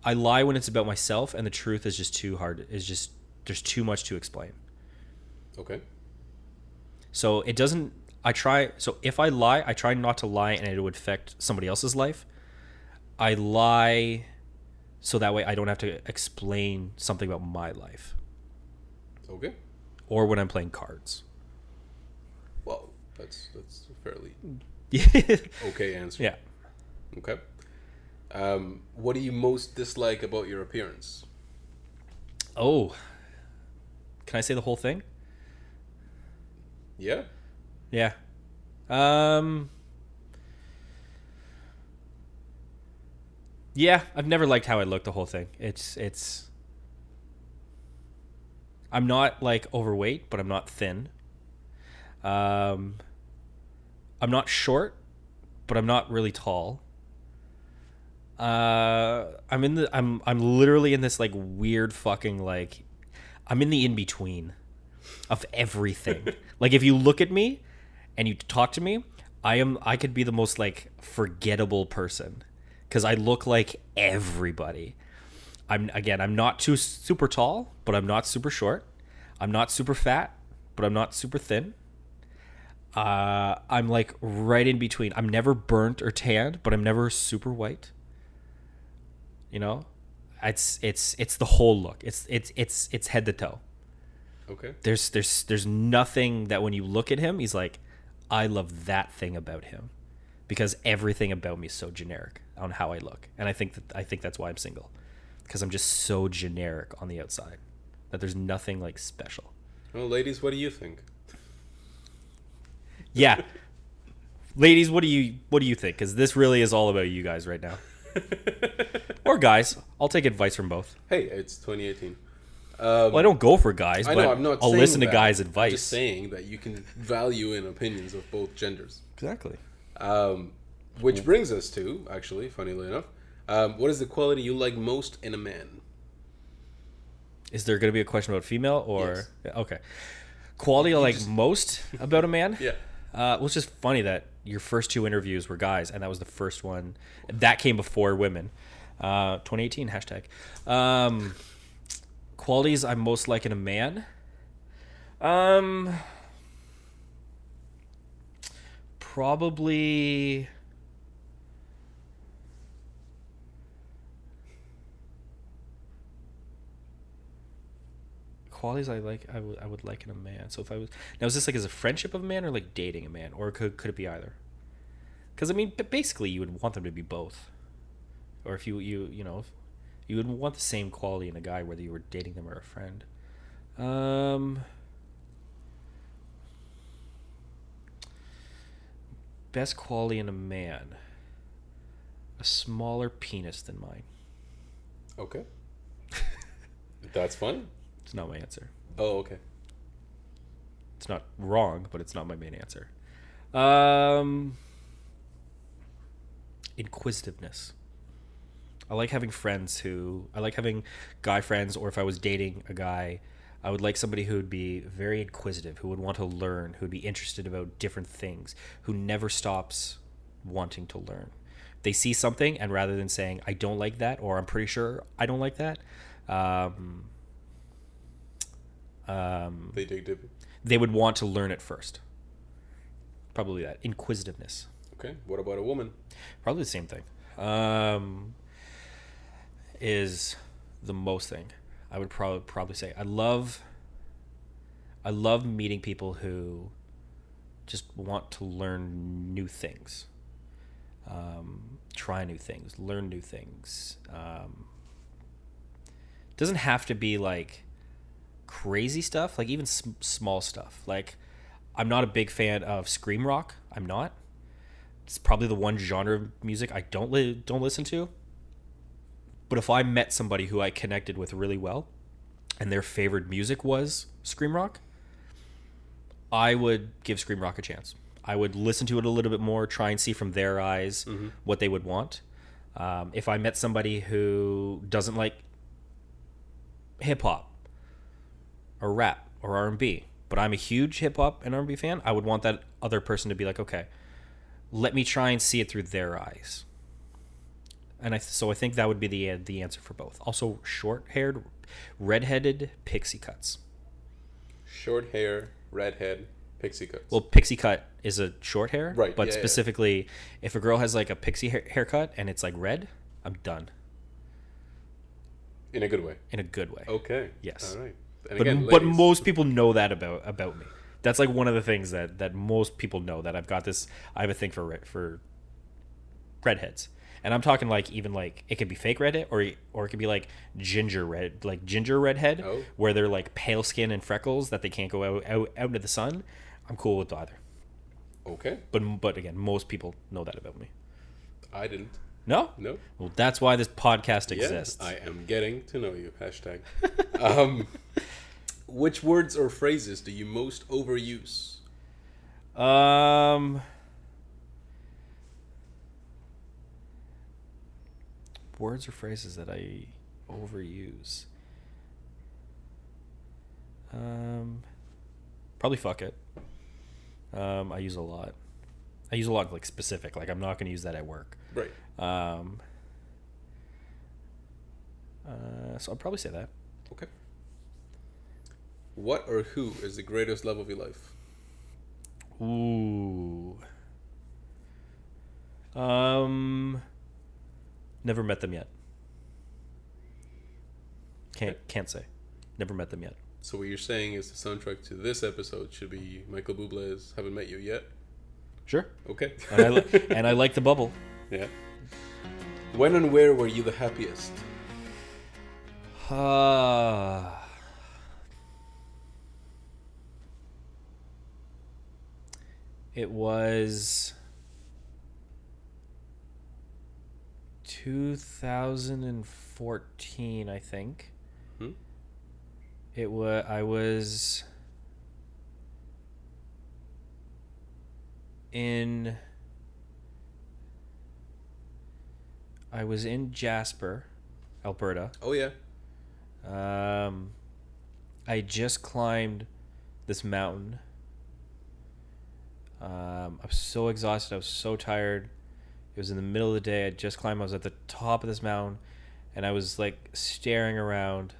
I lie when it's about myself, and the truth is just too hard. Is just there's too much to explain. Okay. So it doesn't. I try. So if I lie, I try not to lie, and it would affect somebody else's life. I lie, so that way I don't have to explain something about my life, Okay. or when I'm playing cards. Well, that's that's a fairly okay answer. Yeah. Okay. Um, what do you most dislike about your appearance? Oh. Can I say the whole thing? Yeah. Yeah. Um. Yeah, I've never liked how I look the whole thing. It's it's. I'm not like overweight, but I'm not thin. Um. I'm not short, but I'm not really tall. Uh, I'm in the I'm I'm literally in this like weird fucking like, I'm in the in between, of everything. like if you look at me, and you talk to me, I am I could be the most like forgettable person because I look like everybody. I'm again I'm not too super tall, but I'm not super short. I'm not super fat, but I'm not super thin. Uh, I'm like right in between. I'm never burnt or tanned, but I'm never super white. You know, it's it's it's the whole look. It's it's it's it's head to toe Okay. there's there's there's nothing that when you look at him he's like I love that thing about him because everything about me is so generic on how I look, and I think that I think that's why I'm single because I'm just so generic on the outside that there's nothing like special. Well, ladies, what do you think? Yeah, ladies, what do you what do you think? Because this really is all about you guys right now, or guys. I'll take advice from both. Hey, it's 2018. Um, Well, I don't go for guys, I but know. I'm not. I'll saying listen to that. guys' I'm advice. just saying that you can value in opinions of both genders. exactly. Um, which brings us to actually, funnily enough, um, what is the quality you like most in a man? Is there going to be a question about female or Yes. Okay? Quality I like most about a man. Yeah. Uh, well, it's just funny that your first two interviews were guys, and that was the first one that came before women. Uh, 2018 hashtag. Um, qualities I most like in a man. Um, probably. qualities I like I would I would like in a man. So if I was now is this like as a friendship of a man or like dating a man or could could it be either? Because I mean, basically you would want them to be both, or if you you you know, if you would want the same quality in a guy whether you were dating them or a friend. Um. Best quality in a man. A smaller penis than mine. Okay. That's fun. It's not my answer. Oh, okay. It's not wrong, but it's not my main answer. Um, inquisitiveness. I like having friends who I like having guy friends, or if I was dating a guy, I would like somebody who would be very inquisitive, who would want to learn, who would be interested about different things, who never stops wanting to learn. They see something, and rather than saying "I don't like that" or "I'm pretty sure I don't like that," um, um, They dig dippy. they would want to learn it first. Probably that inquisitiveness. Okay. What about a woman? Probably the same thing. Um, is the most thing I would probably probably say. I love. I love meeting people who just want to learn new things, um, try new things, learn new things. Um, doesn't have to be like crazy stuff, like even sm- small stuff. Like, I'm not a big fan of scream rock. I'm not. It's probably the one genre of music I don't li- don't listen to. But if I met somebody who I connected with really well, and their favorite music was scream rock, I would give scream rock a chance. I would listen to it a little bit more, try and see from their eyes what they would want. Um, if I met somebody who doesn't like hip hop or rap or R and B, but I'm a huge hip hop and R and B fan, I would want that other person to be like, okay, let me try and see it through their eyes. And I so I think that would be the uh, the answer for both. Also, short haired, redheaded pixie cuts. Short hair, redhead, pixie cuts. Well, pixie cut is a short hair, Right, But yeah, yeah. specifically, if a girl has like a pixie hair- haircut and it's like red, I'm done in a good way. in a good way. Okay. Yes. All right. And but again, but most people know that about about me. That's like one of the things that that most people know that I've got this. I have a thing for for redheads, and I'm talking like even like it could be fake redhead or or it could be like ginger red, like ginger redhead, Oh. where they're like pale skin and freckles that they can't go out out, out into the sun. I'm cool with either. Okay. But but again, most people know that about me. I didn't. No, No. well that's why this podcast Yes, exists. I am getting to know you. Hashtag. um, which words or phrases do you most overuse? Um, words or phrases that I overuse. Um, probably fuck it. Um, I use a lot. I use a lot like specific. Like I'm not gonna use that at work. Right. Um, uh, so I'll probably say that. Okay. What or who is the greatest love of your life? Ooh. Um, never met them yet. Can't can't say. Never met them yet. So what you're saying is the soundtrack to this episode should be Michael Bublé's "Haven't Met You Yet." Sure. Okay. And I, li- and I like the bubble. yeah. When and where were you the happiest? Uh, it was 2014, I think. Hmm? It was I was in I was in Jasper, Alberta. Oh yeah. Um, I just climbed this mountain. Um, I was so exhausted. I was so tired. It was in the middle of the day. I just climbed. I was at the top of this mountain, and I was like staring around,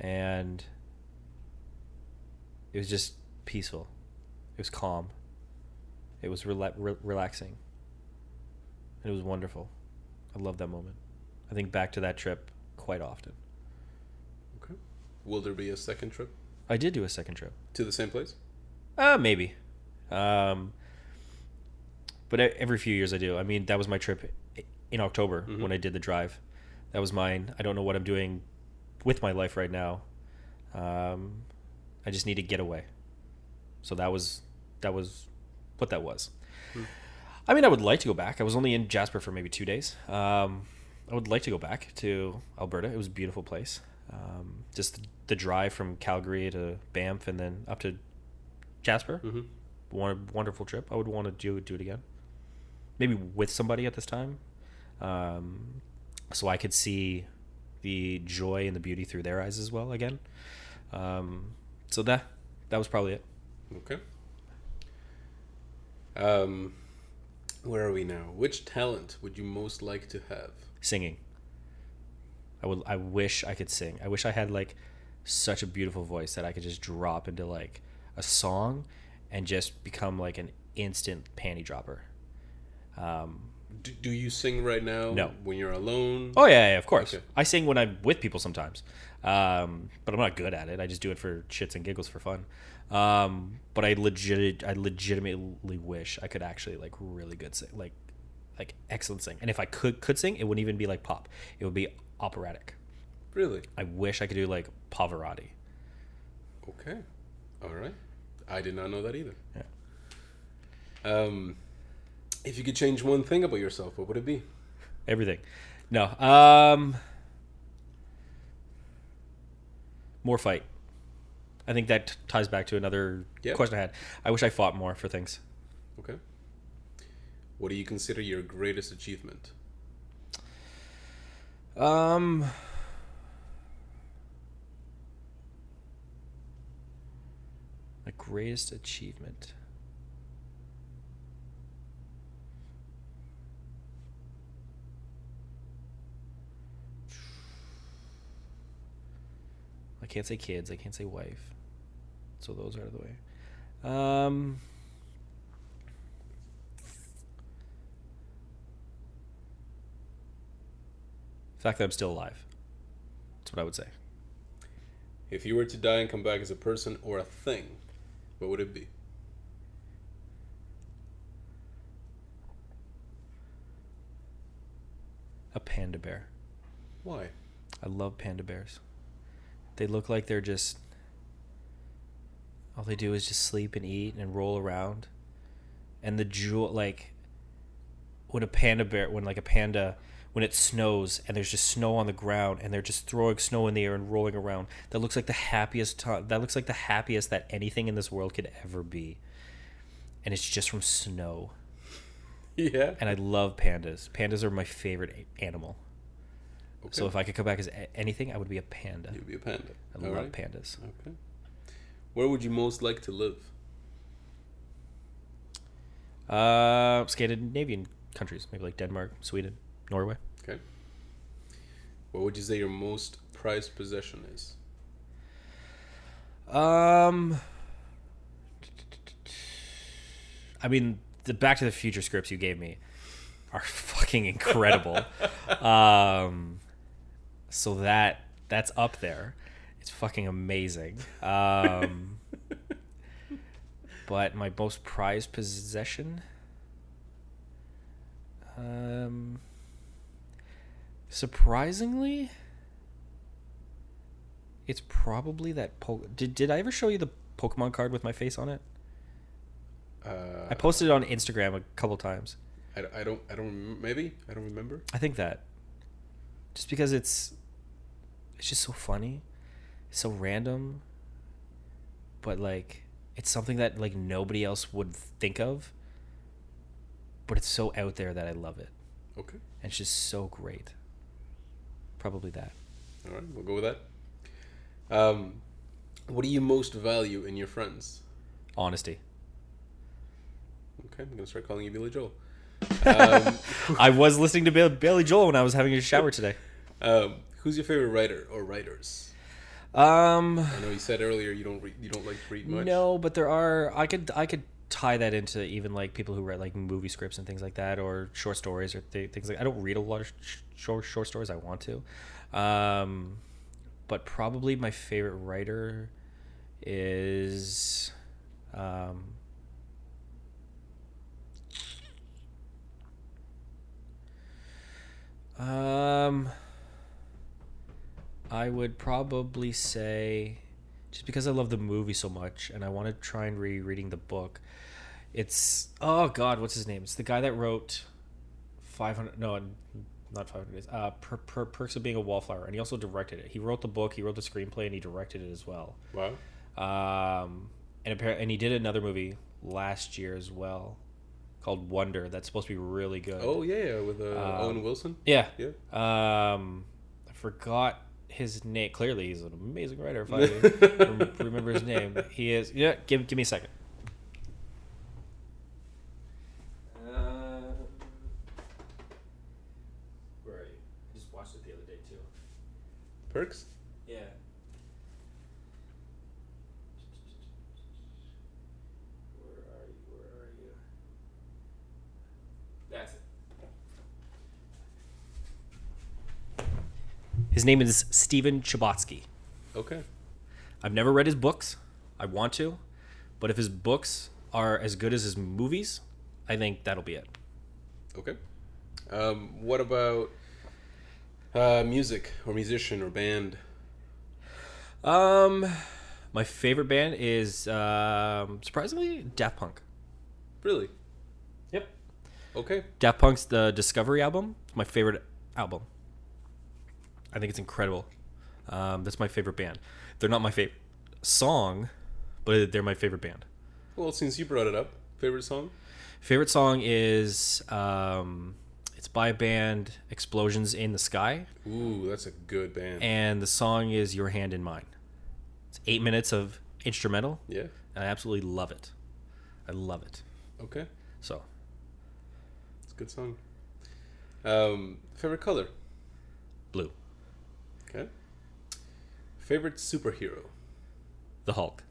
and it was just peaceful. It was calm. It was rela- re- relaxing. And it was wonderful. I love that moment. I think back to that trip quite often. Okay. Will there be a second trip I did do a second trip. to the same place? Uh, maybe. Um, but every few years I do. I mean, that was my trip in October Mhm. when I did the drive. That was mine. I don't know what I'm doing with my life right now. Um, I just need to get away. So that was that was what that was. Hmm. I mean, I would like to go back. I was only in Jasper for maybe two days. Um, I would like to go back to Alberta. It was a beautiful place. Um, just the, the drive from Calgary to Banff and then up to Jasper. Mm-hmm. One wonderful trip. I would want to do do it again. Maybe with somebody at this time, um, so I could see the joy and the beauty through their eyes as well again. Um, so that that was probably it. Okay. Um, where are we now? Which talent would you most like to have? Singing. I would. I wish I could sing. I wish I had like such a beautiful voice that I could just drop into like a song and just become like an instant panty dropper. Um, Do, do you sing right now? No. When you're alone? Oh yeah, yeah, of course. Okay. I sing when I'm with people sometimes, um, but I'm not good at it. I just do it for shits and giggles for fun. Um, but I legit, I legitimately wish I could actually like really good sing, like like excellent sing. And if I could could sing, it wouldn't even be like pop. It would be operatic. Really? I wish I could do like Pavarotti. Okay. All right. I did not know that either. Yeah. Um, if you could change one thing about yourself, what would it be? Everything. No. Um, more fight. I think that t- ties back to another Yeah. question I had. I wish I fought more for things. Okay. What do you consider your greatest achievement? Um. My greatest achievement. I can't say kids. I can't say wife. So those are out of the way. Um. The fact that I'm still alive. That's what I would say. If you were to die and come back as a person or a thing, what would it be? A panda bear. Why? I love panda bears. They look like they're just all they do is just sleep and eat and roll around. And the jewel like when a panda bear when like a panda when it snows and there's just snow on the ground and they're just throwing snow in the air and rolling around. That looks like the happiest time. That looks like the happiest that anything in this world could ever be. And it's just from snow. Yeah. And I love pandas. Pandas are my favorite animal. Okay. So if I could come back as a- anything, I would be a panda. You'd be a panda. I All love right. pandas. Okay. Where would you most like to live? Uh, Scandinavian countries, maybe like Denmark, Sweden, Norway. Okay. What would you say your most prized possession is? Um, I mean, the Back to the Future scripts you gave me are fucking incredible. um, so that that's up there. It's fucking amazing. Um, but my most prized possession. Um, surprisingly, it's probably that. Po- did Did I ever show you the Pokemon card with my face on it? Uh, I posted it on Instagram a couple times. I, I don't. I don't. Maybe I don't remember. I think that just because it's it's just so funny, it's so random, but like it's something that like nobody else would think of. But it's so out there that I love it, Okay. and it's just so great. Probably that. All right. We'll go with that. Um, what do you most value in your friends? Honesty. Okay, I'm gonna start calling you Billy Joel. Um, I was listening to Billy Joel when I was having a shower today. um, who's your favorite writer or writers? Um, I know you said earlier you don't read, you don't like to read much. No, but there are. I could I could tie that into even like people who write like movie scripts and things like that, or short stories or th- things like. I don't read a lot of sh- short short stories. I want to, um, but probably my favorite writer is. Um, um, I would probably say, just because I love the movie so much and I want to try and rereading the book, it's oh god, what's his name? It's the guy that wrote five hundred. No, not five hundred days. Uh, per, per, Perks of Being a Wallflower, and he also directed it. He wrote the book, he wrote the screenplay, and he directed it as well. Wow. Um, and apparently, and he did another movie last year as well, called Wonder. That's supposed to be really good. Oh yeah, yeah with uh, Um, Owen Wilson. Yeah. Yeah. Um, I forgot his name. Clearly, he's an amazing writer. If I remember his name, he is. Yeah, give give me a second. Uh, where are you? I just watched it the other day too. Perks. Yeah. Where are you? Where are you? That's it. His name is Steven Chbosky. Okay. I've never read his books. I want to, but if his books are as good as his movies, I think that'll be it. Okay. Um, what about uh, music or musician or band? Um, my favorite band is um, surprisingly Daft Punk. Really? Yep. Okay. Daft Punk's the Discovery album. It's my favorite album. I think it's incredible. Um, that's my favorite band. They're not my favorite song, but they're my favorite band. Well, since you brought it up, favorite song? Favorite song is um, it's by a band Explosions in the Sky, Ooh, that's a good band. and the song is Your Hand in Mine. It's eight minutes of instrumental, yeah. and I absolutely love it. I love it. Okay. So It's a good song. Um, favorite color? blue, Okay. Favorite superhero? the Hulk.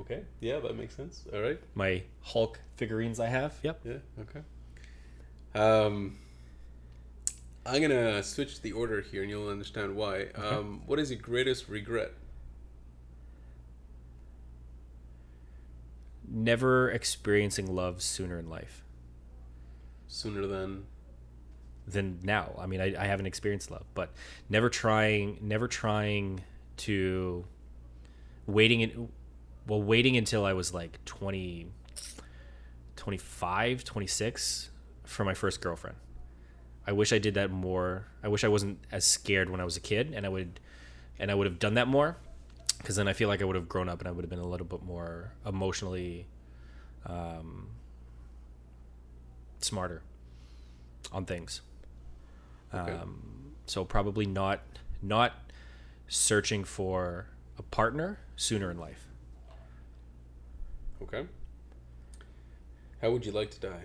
Okay. Yeah, that makes sense. All right. My Hulk figurines I have. Yep. Yeah. Okay. Um, I'm gonna switch the order here, and you'll understand why. Um, what is your greatest regret? Never experiencing love sooner in life Sooner than than now. I mean, I, I haven't experienced love, but never trying, never trying to waiting in, well, waiting until I was like 20, 25, 26 for my first girlfriend. I wish I did that more. I wish I wasn't as scared when I was a kid, and I would, and I would have done that more, because then I feel like I would have grown up and I would have been a little bit more emotionally, um, smarter on things. Okay. Um, so probably not not searching for a partner sooner in life. okay. How would you like to die?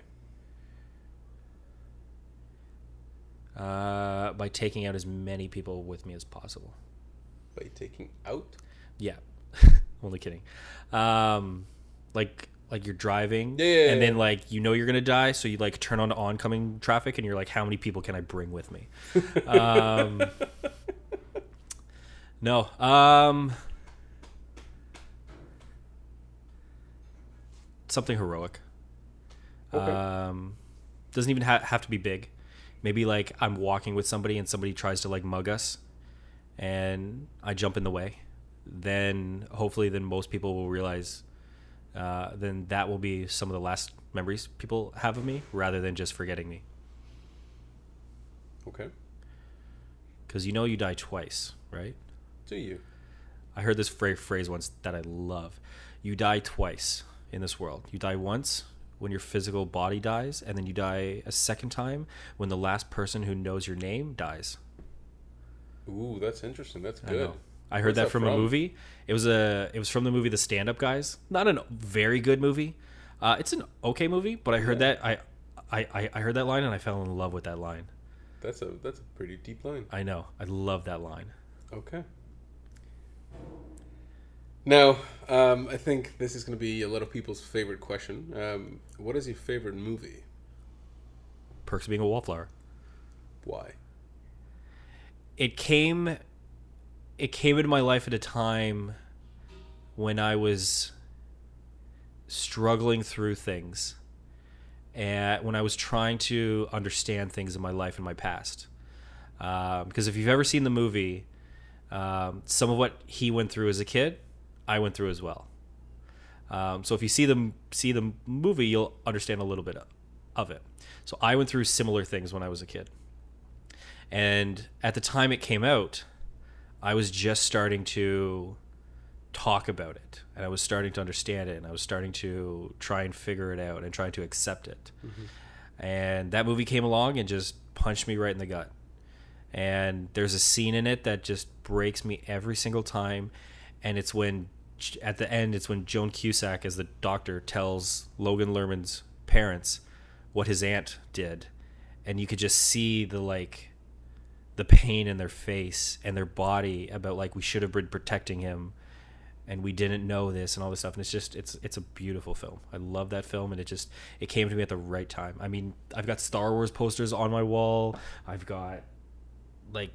Uh, by taking out as many people with me as possible. By taking out? Yeah, only kidding. Um, like like you're driving, Yeah, yeah, and then like you know you're gonna die, so you like turn on oncoming traffic, and you're like, how many people can I bring with me? um, no. Um, something heroic. Okay. Um, doesn't even ha- have to be big. Maybe like I'm walking with somebody and somebody tries to like mug us, and I jump in the way. Then hopefully, then most people will realize. Uh, then that will be some of the last memories people have of me, rather than just forgetting me. Okay. Because you know you die twice, right? Do you? I heard this phrase, once that I love. You die twice in this world. You die once when your physical body dies, and then you die a second time when the last person who knows your name dies. Ooh, that's interesting. That's good. I heard What's that that from, a movie. It was a it was from the movie The Stand Up Guys. Not a very good movie. Uh, it's an okay movie, but I heard Yeah. that I, I I I heard that line and I fell in love with that line. That's a that's a pretty deep line. I know. I love that line. Okay. Now, um, I think this is going to be a lot of people's favorite question. Um, what is your favorite movie? Perks of being a wallflower. Why? it came it came into my life at a time when I was struggling through things and when I was trying to understand things in my life and my past. Um, because if you've ever seen the movie, um, some of what he went through as a kid, I went through as well. Um, so if you see them see the movie, you'll understand a little bit of it. So I went through similar things when I was a kid. And at the time it came out, I was just starting to talk about it and I was starting to understand it and I was starting to try and figure it out and trying to accept it. And that movie came along and just punched me right in the gut. And there's a scene in it that just breaks me every single time. And it's when, at the end, it's when Joan Cusack, as the doctor, tells Logan Lerman's parents what his aunt did. And you could just see the like, the pain in their face and their body about like we should have been protecting him and we didn't know this and all this stuff and it's just it's it's a beautiful film i love that film and it just it came to me at the right time i mean i've got star wars posters on my wall i've got like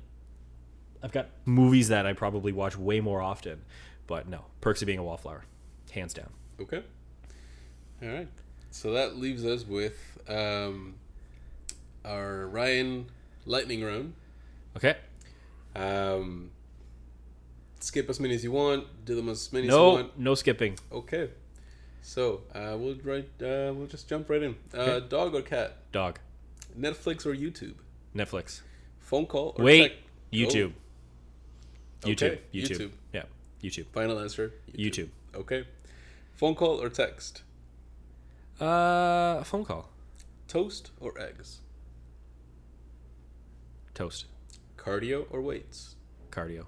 i've got movies that i probably watch way more often but no perks of being a wallflower hands down Okay. All right. So that leaves us with um, our Ryan lightning round. Okay Um, skip as many as you want. Do them as many as you no want. no no skipping Okay. So uh, we'll right. Uh, we'll just jump right in. Uh, Okay. Dog or cat? dog Netflix or YouTube? netflix Phone call or wait tech- youtube Oh, youtube okay, youtube YouTube. yeah youtube Final answer. youtube Okay. Phone call or text? uh phone call Toast or eggs? toast Cardio or weights? cardio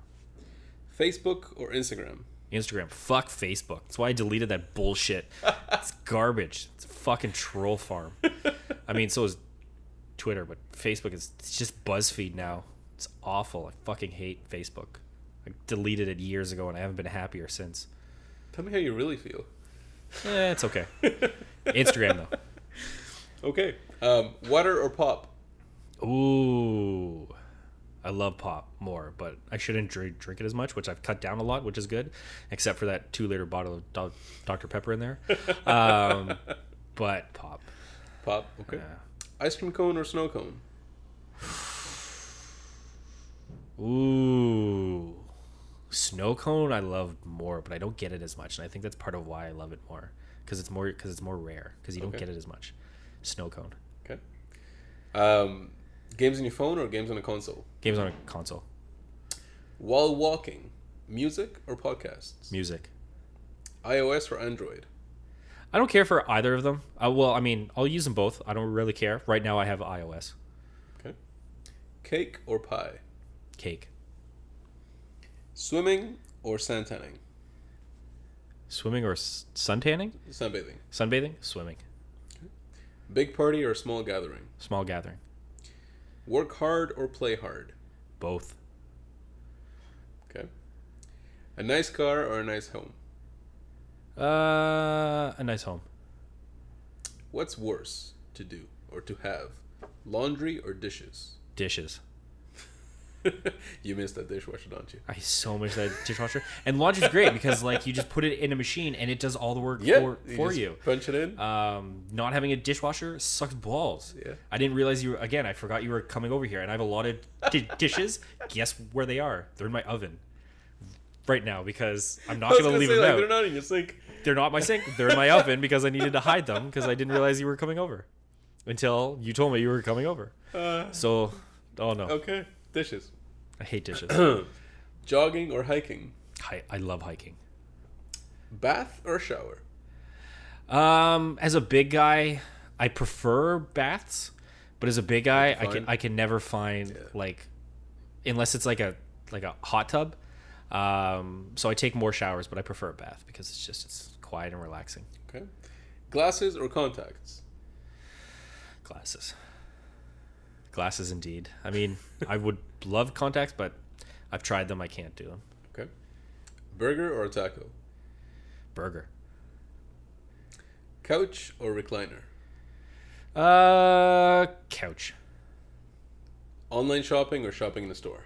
Facebook or Instagram? Instagram. Fuck Facebook. That's why I deleted that bullshit. it's garbage. It's a fucking troll farm. I mean, so is Twitter, but Facebook is it's just BuzzFeed now. It's awful. I fucking hate Facebook. I deleted it years ago and I haven't been happier since. Tell me how you really feel. Eh, it's okay. Instagram though. Okay. Um, water or pop? Ooh. I love pop more, but I shouldn't drink, drink it as much, which I've cut down a lot, which is good, except for that two liter bottle of Do- Dr. Pepper in there. Um, but pop. Pop. Okay. Ice cream cone or snow cone? Ooh. Snow cone I love more, but I don't get it as much, and I think that's part of why I love it more because it's more because it's more rare because you don't Okay. get it as much. Snow cone Okay. Um, games on your phone or games on a console? games on a console, While walking, music or podcasts? music. iOS or Android? I don't care for either of them. Uh, well, I mean, I'll use them both. I don't really care. Right now, I have iOS. Okay. Cake or pie? Cake, Swimming or sun tanning? swimming or s- suntanning, Sunbathing. sunbathing, swimming, Big party or small gathering? small gathering, Work hard or play hard? both. Okay. A nice car or a nice home? Uh, a nice home. What's worse to do or to have? Laundry or dishes? Dishes. you missed that dishwasher, don't you? I so miss that dishwasher. And laundry's great because like you just put it in a machine and it does all the work for, for just you. Punch it in. Um, not having a dishwasher sucks balls. Yeah. I didn't realize you were again. I forgot you were coming over here, and I have a lot of di- dishes. Guess where they are? They're in my oven right now because I'm not going to gonna leave say, them like, out. they're not in your sink. They're not my sink. They're in my oven because I needed to hide them because I didn't realize you were coming over until you told me you were coming over. Uh, So, oh no, okay, dishes. I hate dishes. Jogging or hiking? I, I love hiking. Bath or shower? Um, as a big guy, I prefer baths, but as a big guy, I can I can never find like unless it's like a like a hot tub. Um, so I take more showers, but I prefer a bath because it's just it's quiet and relaxing. Okay. Glasses or contacts? Glasses. Glasses indeed. I mean, I would love contacts, but I've tried them. I can't do them. Okay. Burger or a taco? Burger. Couch or recliner? Uh, couch. Online shopping or shopping in the store?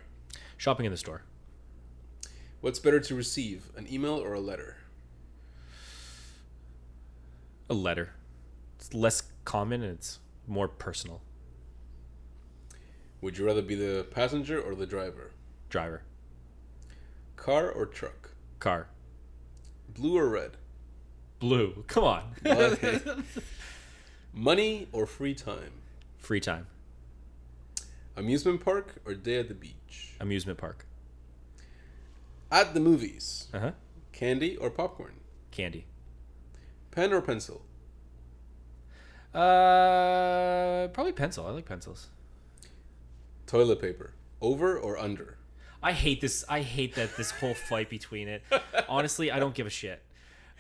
Shopping in the store. What's better to receive, an email or a letter? A letter. It's less common and it's more personal. Would you rather be the passenger or the driver? Driver. Car or truck? Car. Blue or red? Blue. Come on. Okay. Money or free time? Free time. Amusement park or day at the beach? Amusement park. At the movies, Uh huh. candy or popcorn? Candy. Pen or pencil? Uh, probably pencil. I like pencils. Toilet paper, over or under? I hate this. I hate that this whole fight between it. Honestly, I don't give a shit.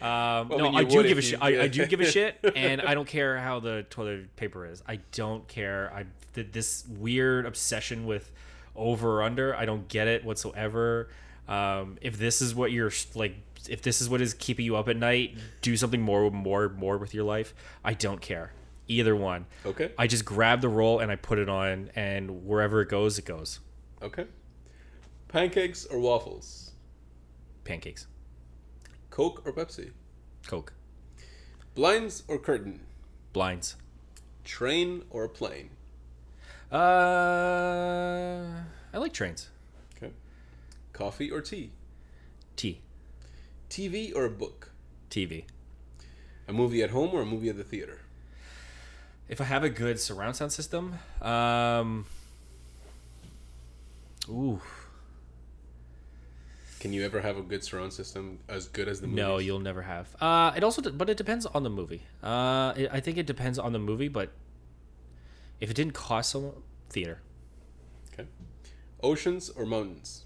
Um, Well, I no, mean, I do give a shit. I, I do give a shit, and I don't care how the toilet paper is. I don't care. I did this weird obsession with over or under. I don't get it whatsoever. Um, if this is what you're like, if this is what is keeping you up at night, do something more, more, more with your life. I don't care. Either one. Okay. I just grab the roll and I put it on, and wherever it goes, it goes. Okay. Pancakes or waffles? Pancakes. Coke or Pepsi? Coke. Blinds or curtain? Blinds. Train or plane? Uh, I like trains. Okay. Coffee or tea? Tea. TV or a book? TV. A movie at home or a movie at the theater? If I have a good surround sound system, um, ooh, Can you ever have a good surround system as good as the movie? no, you'll never have. Uh, it also, de- but it depends on the movie. Uh, it, I think it depends on the movie, but if it didn't cost so much, theater. Okay. Oceans or mountains?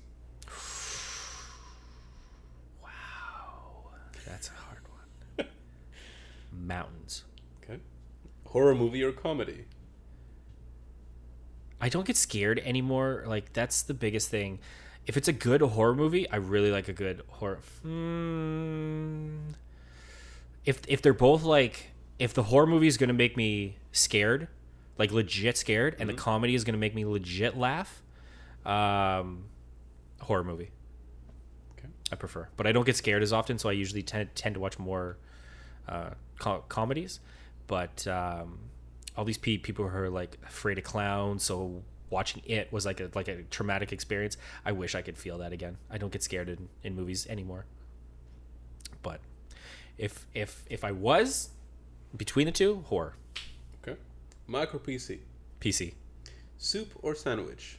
Wow, that's a hard one. Mountains. Horror movie or comedy? I don't get scared anymore. Like that's the biggest thing. If it's a good horror movie, I really like a good horror. Hmm. If if they're both like, if the horror movie is gonna make me scared, like legit scared, and the comedy is gonna make me legit laugh, um, horror movie. Okay. I prefer, but I don't get scared as often, so I usually tend tend to watch more uh, co- comedies. But um, all these pe- people who are like afraid of clowns, so watching it was like a like a traumatic experience. I wish I could feel that again. I don't get scared in, in movies anymore. But if if if I was between the two, horror, Okay. Mac or PC? PC, Soup or sandwich?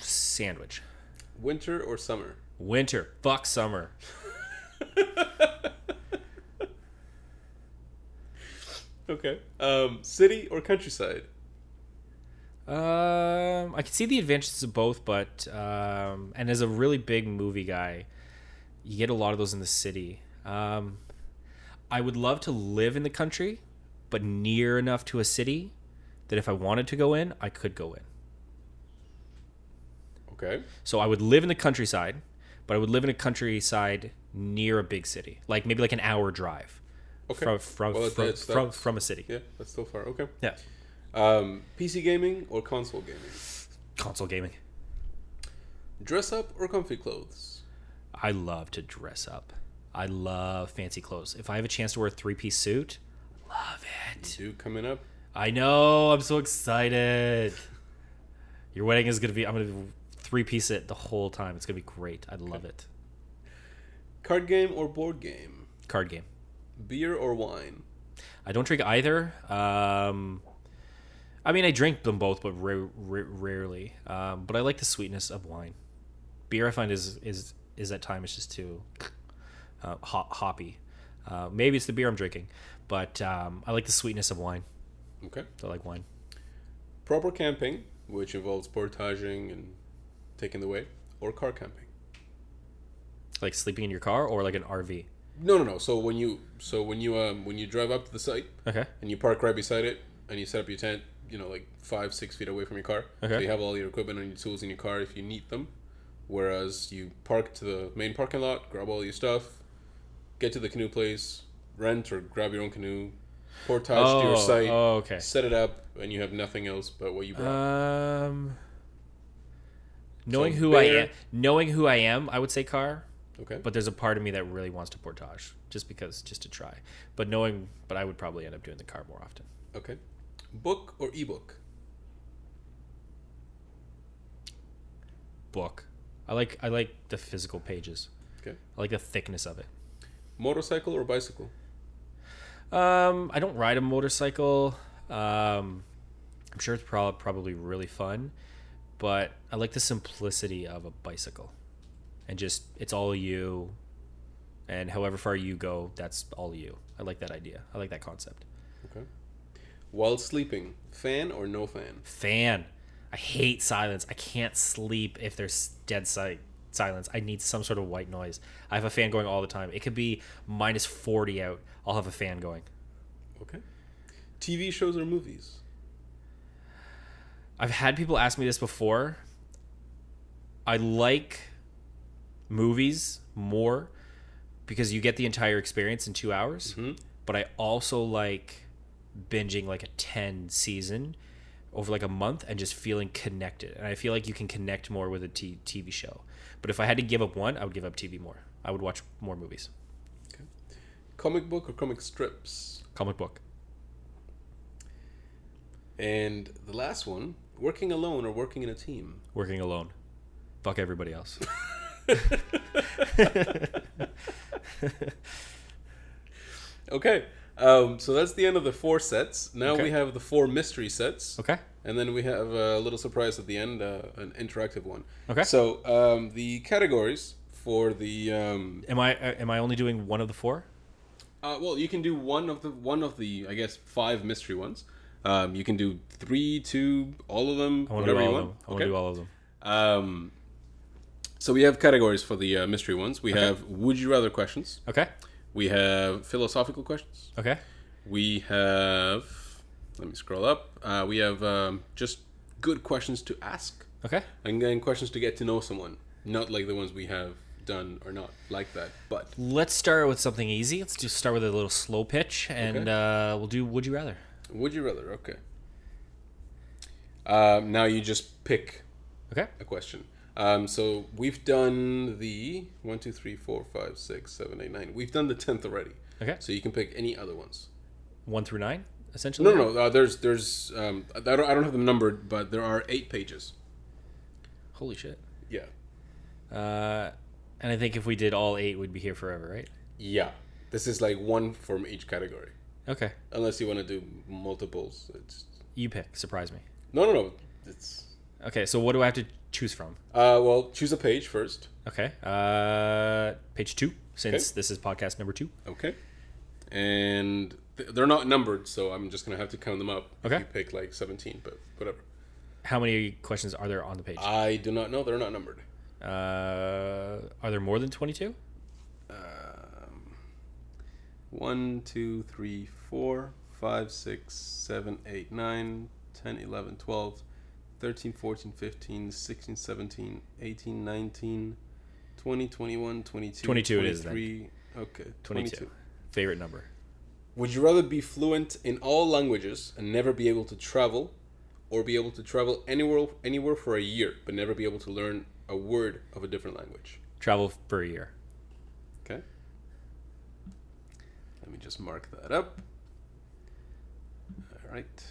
sandwich, Winter or summer? winter, fuck summer. Okay. Um, city or countryside? Um, I can see the advantages of both, but um, and as a really big movie guy, you get a lot of those in the city. Um, I would love to live in the country, but near enough to a city that if I wanted to go in, I could go in. Okay. So I would live in the countryside, but I would live in a countryside near a big city, like maybe like an hour drive Okay. from from Well, from, that's- that's- from a city. Yeah, that's still far. Okay. Yeah. Um, PC gaming or console gaming? Console gaming. Dress up or comfy clothes? I love to dress up. I love fancy clothes. If I have a chance to wear a three piece suit, love it. Do coming up. I know. I'm so excited. Your wedding is gonna be. I'm gonna three piece it the whole time. It's gonna be great. I love it. Card game or board game? Card game. Beer or wine? I don't drink either. Um, I mean, I drink them both, but ra- ra- rarely. Um, but I like the sweetness of wine. Beer, I find is is is at times just too uh, hop- hoppy. Uh, maybe it's the beer I'm drinking, but um, I like the sweetness of wine. Okay. I like wine. Proper camping, which involves portaging and taking the way, or car camping? Like sleeping in your car or like an RV. No, no, no. So when you so when you um when you drive up to the site Okay. and you park right beside it and you set up your tent, you know, like five six feet away from your car. So Okay. you have all your equipment and your tools in your car if you need them. Whereas you park to the main parking lot, grab all your stuff, get to the canoe place, rent or grab your own canoe, portage to your site, oh, okay. set it up, and you have nothing else but what you brought. Um, knowing So who I am, knowing who I am, I would say car. Okay. But there's a part of me that really wants to portage, just because, just to try. But knowing, but I would probably end up doing the car more often. Okay. Book or ebook? Book. I like I like the physical pages. Okay. I like the thickness of it. Motorcycle or bicycle? Um, I don't ride a motorcycle. Um, I'm sure it's prob- probably really fun, but I like the simplicity of a bicycle, and just it's all you, and however far you go, that's all you. I like that idea. I like that concept. Okay. While sleeping, fan or no fan? Fan. I hate silence. I can't sleep if there's dead si- silence. I need some sort of white noise. I have a fan going all the time. It could be minus 40 out. I'll have a fan going. Okay. TV shows or movies? I've had people ask me this before. I like movies more because you get the entire experience in two hours. Mhm. But I also like binging like a 10 season over like a month and just feeling connected. And I feel like you can connect more with a t- TV show. But if I had to give up one, I would give up TV more. I would watch more movies. Okay. Comic book or comic strips? Comic book. And the last one, working alone or working in a team? Working alone. Fuck everybody else. Okay. Um, so that's the end of the four sets. Now Okay. we have the four mystery sets. Okay. And then we have a little surprise at the end, uh, an interactive one. Okay. So um, the categories for the um, Am I uh, am I only doing one of the four? uh, well, you can do one of the one of the I guess five mystery ones. Um, you can do three, two, all of them, I want to whatever do you all of want. them. I want to do all of them. Um, so we have categories for the uh, mystery ones. We have would you rather questions. Okay. We have philosophical questions. Okay. We have let me scroll up. Uh, we have um, just good questions to ask Okay. and then questions to get to know someone, not like the ones we have done or not like that. But Let's start with something easy. Let's just start with a little slow pitch, and Okay. uh, we'll do. Would you rather? would you rather? Okay. Um, now you just pick Okay. a question. Um, so we've done the one, two, three, four, five, six, seven, eight, nine. We've done the tenth already. Okay. So you can pick any other ones. One through nine, essentially. No, no, no. Uh, there's, there's. Um, I don't, I don't have them numbered, but there are eight pages. Holy shit. Yeah. Uh, and I think if we did all eight, we'd be here forever, right? Yeah. This is like one from each category, Okay. unless you want to do multiples. It's You pick. Surprise me. no, no, no. It's Okay. So what do I have to choose from? uh, well, choose a page first. Okay. Uh, page two, since Okay. this is podcast number two. Okay. And th- they're not numbered, so I'm just gonna have to count them up. Okay. If you pick like 17, but whatever. How many questions are there on the page? I do not know. They're not numbered. Uh, are there more than twenty-two? Um, one, two, three, four, five, six, seven, eight, nine, 10, 11, 12, 13, 14, 15, 16, 17, 18, 19, 20, 21, 22, 22 it is then. 23. Okay, 22. 22. Favorite number. Would you rather be fluent in all languages and never be able to travel, or be able to travel anywhere anywhere for a year, but never be able to learn a word of a different language. Travel for a year. Okay. Let me just mark that up. All right.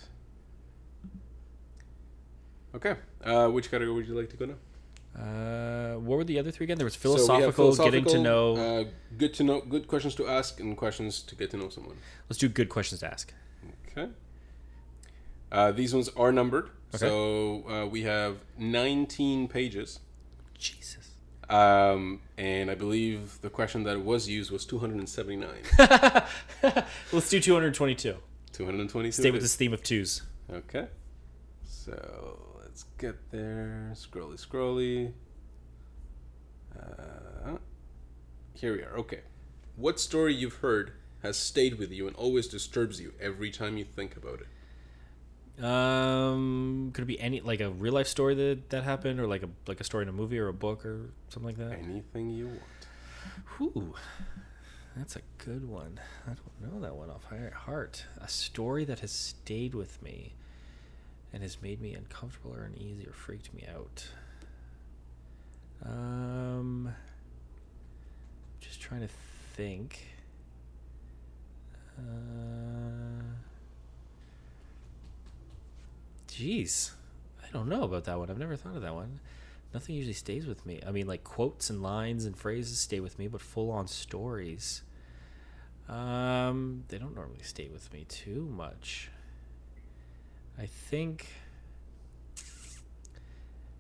Okay. Uh, which category would you like to go now? Uh, what were the other three again? There was So philosophical, getting to know. uh, good to know, good questions to ask, and questions to get to know someone. Let's do good questions to ask. Okay. Uh, these ones are numbered, Okay. so uh, we have 19 pages, Jesus. um, and I believe the question that was used was 279. Let's do 222. 222. Stay with this theme of twos. Okay. So let's get there. Scrolly, scrolly. Uh, here we are. Okay. What story you've heard has stayed with you and always disturbs you every time you think about it? Um, could it be any like a real life story that that happened, or like a like a story in a movie or a book or something like that? Anything you want. Whew, that's a good one. I don't know that one off heart. A story that has stayed with me and has made me uncomfortable or uneasy or freaked me out. Um, just trying to think. Uh, jeez, I don't know about that one. I've never thought of that one. Nothing usually stays with me. I mean, like quotes and lines and phrases stay with me, but full-on stories, um, they don't normally stay with me too much. I think.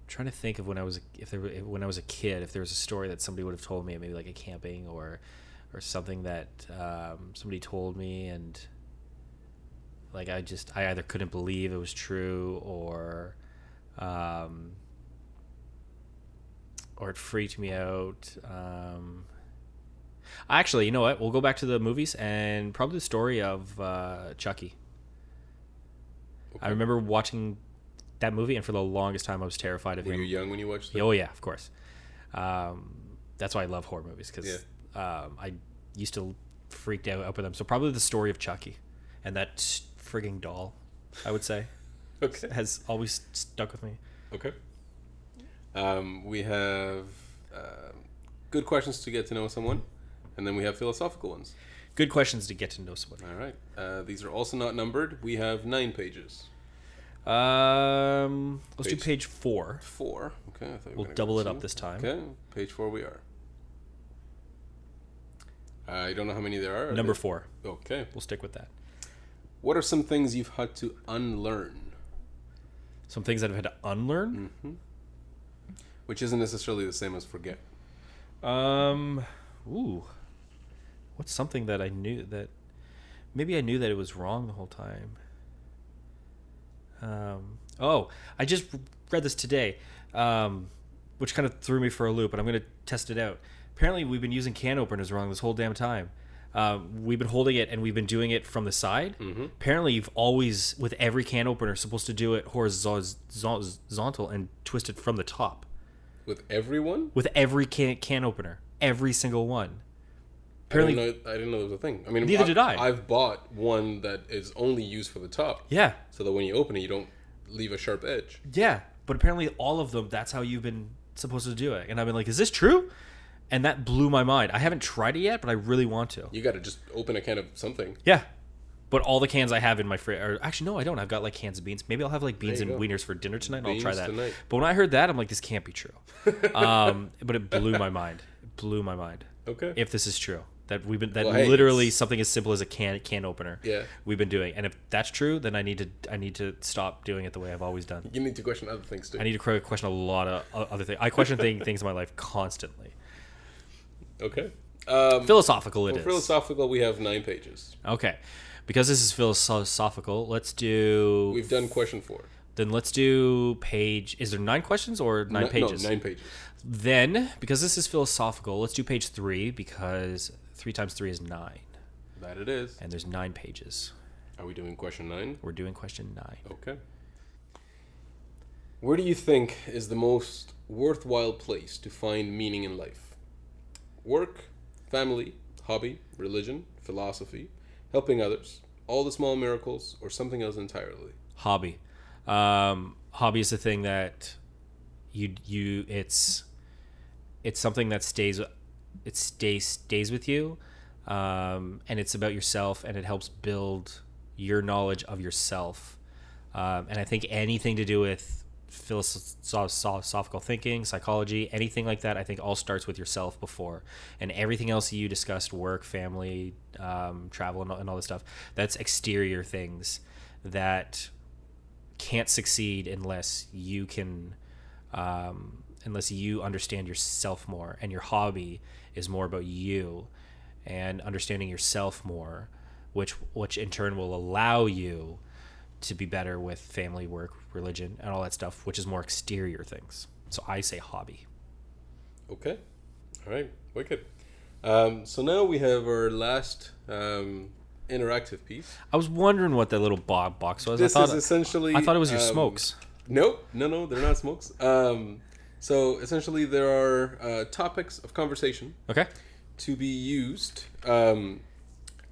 trying to think of when I was if there if- when I was a kid, if there was a story that somebody would have told me, maybe like a camping or or something that um, somebody told me, and like I just I either couldn't believe it was true or um, or it freaked me out. Um, actually, you know what? We'll go back to the movies and probably the story of uh, Chucky. I remember watching that movie, and for the longest time, I was terrified of Were him. Were you young when you watched it? Oh yeah, of course. Um, that's why I love horror movies because um, I used to freak out with them. So probably the story of Chucky and that frigging doll, I would say, Okay. has always stuck with me. Okay. Um, we have uh, good questions to get to know someone, and then we have philosophical ones. Good questions to get to know someone. All right. Uh, these are also not numbered. We have nine pages. Um, let's do Page- page four. Four. Okay. I thought we we'll double it up this time. Okay. Page four we are. I don't know how many there are. Are Number four. Okay. We'll stick with that. What are some things you've had to unlearn? Some things that I've had to unlearn. Which isn't necessarily the same as forget. Um, ooh, what's something that I knew that maybe I knew that it was wrong the whole time. Um, oh, I just read this today, um, which kind of threw me for a loop, and I'm going to test it out. Apparently, we've been using can openers wrong this whole damn time. Um, we've been holding it and we've been doing it from the side. Apparently, you've always, with every can opener, supposed to do it horizontal and twist it from the top With everyone? with every can can opener, every single one. I didn't, Apparently, know, I didn't know there was a thing. I mean, Neither did I. I've bought one that is only used for the top. yeah, So that when you open it, you don't leave a sharp edge. yeah. But apparently, all of them, that's how you've been supposed to do it. And I've been like, is this true? And that blew my mind. I haven't tried it yet, but I really want to. You got to just open a can of something. Yeah. But all the cans I have in my fridge, or actually no, I don't. I've got like cans of beans. Maybe I'll have like beans and go. wieners for dinner tonight. and I'll try that. tonight. But when I heard that, I'm like, this can't be true. um, but it blew my mind. It blew my mind. Okay. If this is true, that we've been that Well, hey, literally something as simple as a can can opener. Yeah. We've been doing, and if that's true, then I need to I need to stop doing it the way I've always done. you need to question other things too. I need to question a lot of other things. I question thing, things in my life constantly. okay. Um, Philosophical it for is. philosophical, we have nine pages. okay, because this is philosophical. Let's do. We've done question four. Then let's do page. Is there nine questions or nine No- pages? No, nine pages. Then, because this is philosophical, let's do page three because three times three is nine, That it is. and there's nine pages. Are we doing question nine? We're doing question nine. Okay. Where do you think is the most worthwhile place to find meaning in life? Work, family, hobby, religion, philosophy, helping others, all the small miracles, or something else entirely? Hobby. Um, hobby is the thing that you you it's it's something that stays it stays stays with you, um, and it's about yourself, and it helps build your knowledge of yourself. Um, and I think anything to do with philosophical thinking, psychology, anything like that, I think all starts with yourself before, and everything else you discussed, work, family, um, travel, and all, and all this stuff, that's exterior things that can't succeed unless you can, um, unless you understand yourself more, and your hobby is more about you, and understanding yourself more, which which in turn will allow you to be better with family, work, religion, and all that stuff, which is more exterior things. So I say hobby. Okay. All right. Wicked. Um, so now we have our last um, interactive piece. I was wondering what that little bo- box was. This I thought is essentially. I thought it was your um, smokes. Nope. No, no, they're not smokes. Um, so essentially, there are uh, topics of conversation Okay. to be used um,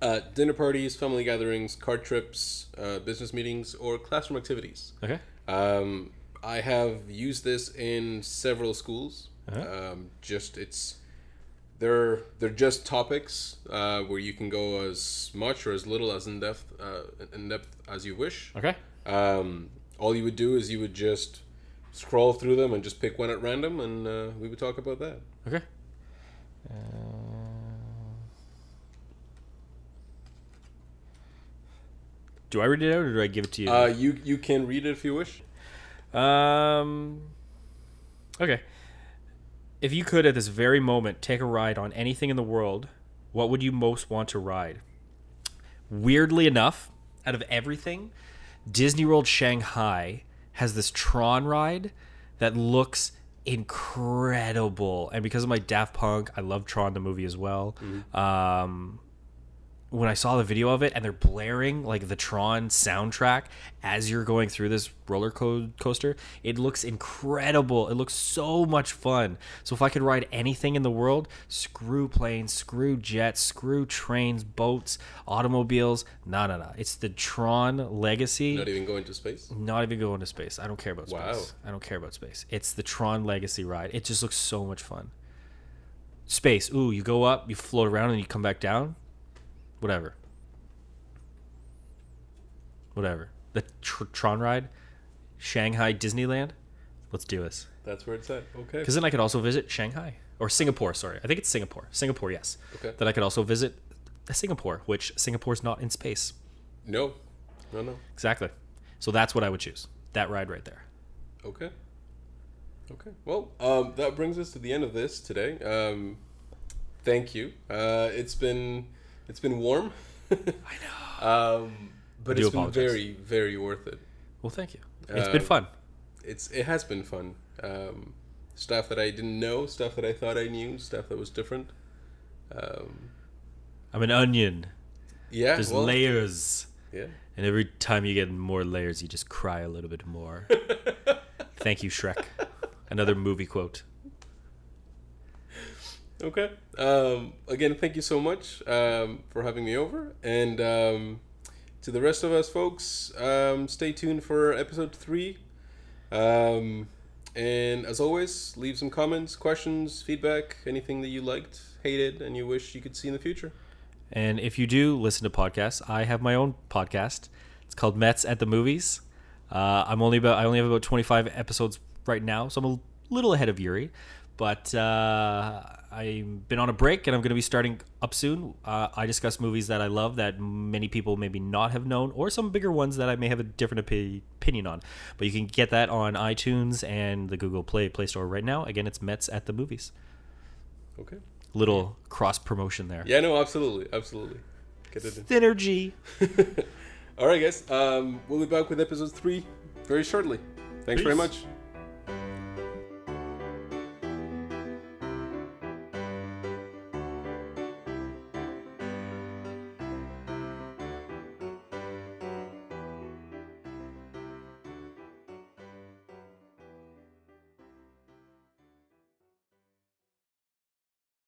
at dinner parties, family gatherings, card trips, uh, business meetings, or classroom activities. Okay. Um, I have used this in several schools. Uh-huh. Um, just it's they're they're just topics uh, where you can go as much or as little as in depth uh, in depth as you wish. Okay. Um, all you would do is you would just scroll through them and just pick one at random, and uh, we would talk about that. Okay. do I read it out or do I give it to you? Uh, you you can read it if you wish. Um. Okay. If you could at this very moment take a ride on anything in the world, what would you most want to ride? Weirdly enough, out of everything, Disney World Shanghai has this Tron ride that looks incredible. And because of my Daft Punk, I love Tron the movie as well. Um, when I saw the video of it and they're blaring like the Tron soundtrack as you're going through this roller co- coaster, it looks incredible. It looks so much fun. So if I could ride anything in the world, screw planes, screw jets, screw trains, boats, automobiles, no, no, no. It's the Tron Legacy. Not even going to space. Not even going to space. I don't care about space. Wow. I don't care about space. It's the Tron Legacy ride. It just looks so much fun. Space. Ooh, you go up, you float around, and you come back down. Whatever. Whatever. The tr- Tron ride, Shanghai Disneyland. Let's do this. That's where it's at. Okay. Because then I could also visit Shanghai or Singapore. Sorry, I think it's Singapore. Singapore, yes. Okay. Then I could also visit Singapore, which Singapore's not in space. No. No. No. Exactly. So that's what I would choose. That ride right there. Okay. Okay. Well, um, that brings us to the end of this today. Um, thank you. Uh, it's been it's been warm. I know. Um, but it's been very very worth it. Well, thank you. It's been Um, fun. It's it has been fun. Um, stuff that I didn't know, stuff that I thought I knew, stuff that was different. Um, I'm an onion. yeah. There's well, layers. Yeah. And every time you get more layers, you just cry a little bit more. Thank you, Shrek. Another movie quote. Okay. Um, again, thank you so much um, for having me over. And um, to the rest of us, folks, um, stay tuned for episode three. Um, and as always, leave some comments, questions, feedback, anything that you liked, hated, and you wish you could see in the future. And if you do listen to podcasts, I have my own podcast. It's called Mets at the Movies. Uh, I'm only about I only have about 25 episodes right now, so I'm a little ahead of Yuri. But uh, I've been on a break, and I'm going to be starting up soon. Uh, I discuss movies that I love that many people maybe not have known, or some bigger ones that I may have a different opi- opinion on. But you can get that on iTunes and the Google Play Play Store right now. Again, it's Mets at the Movies. Okay. Little cross promotion there. Yeah, no, absolutely. Absolutely. Get it in. Synergy. All right, guys. Um, we'll be back with episode three very shortly. Thanks very much.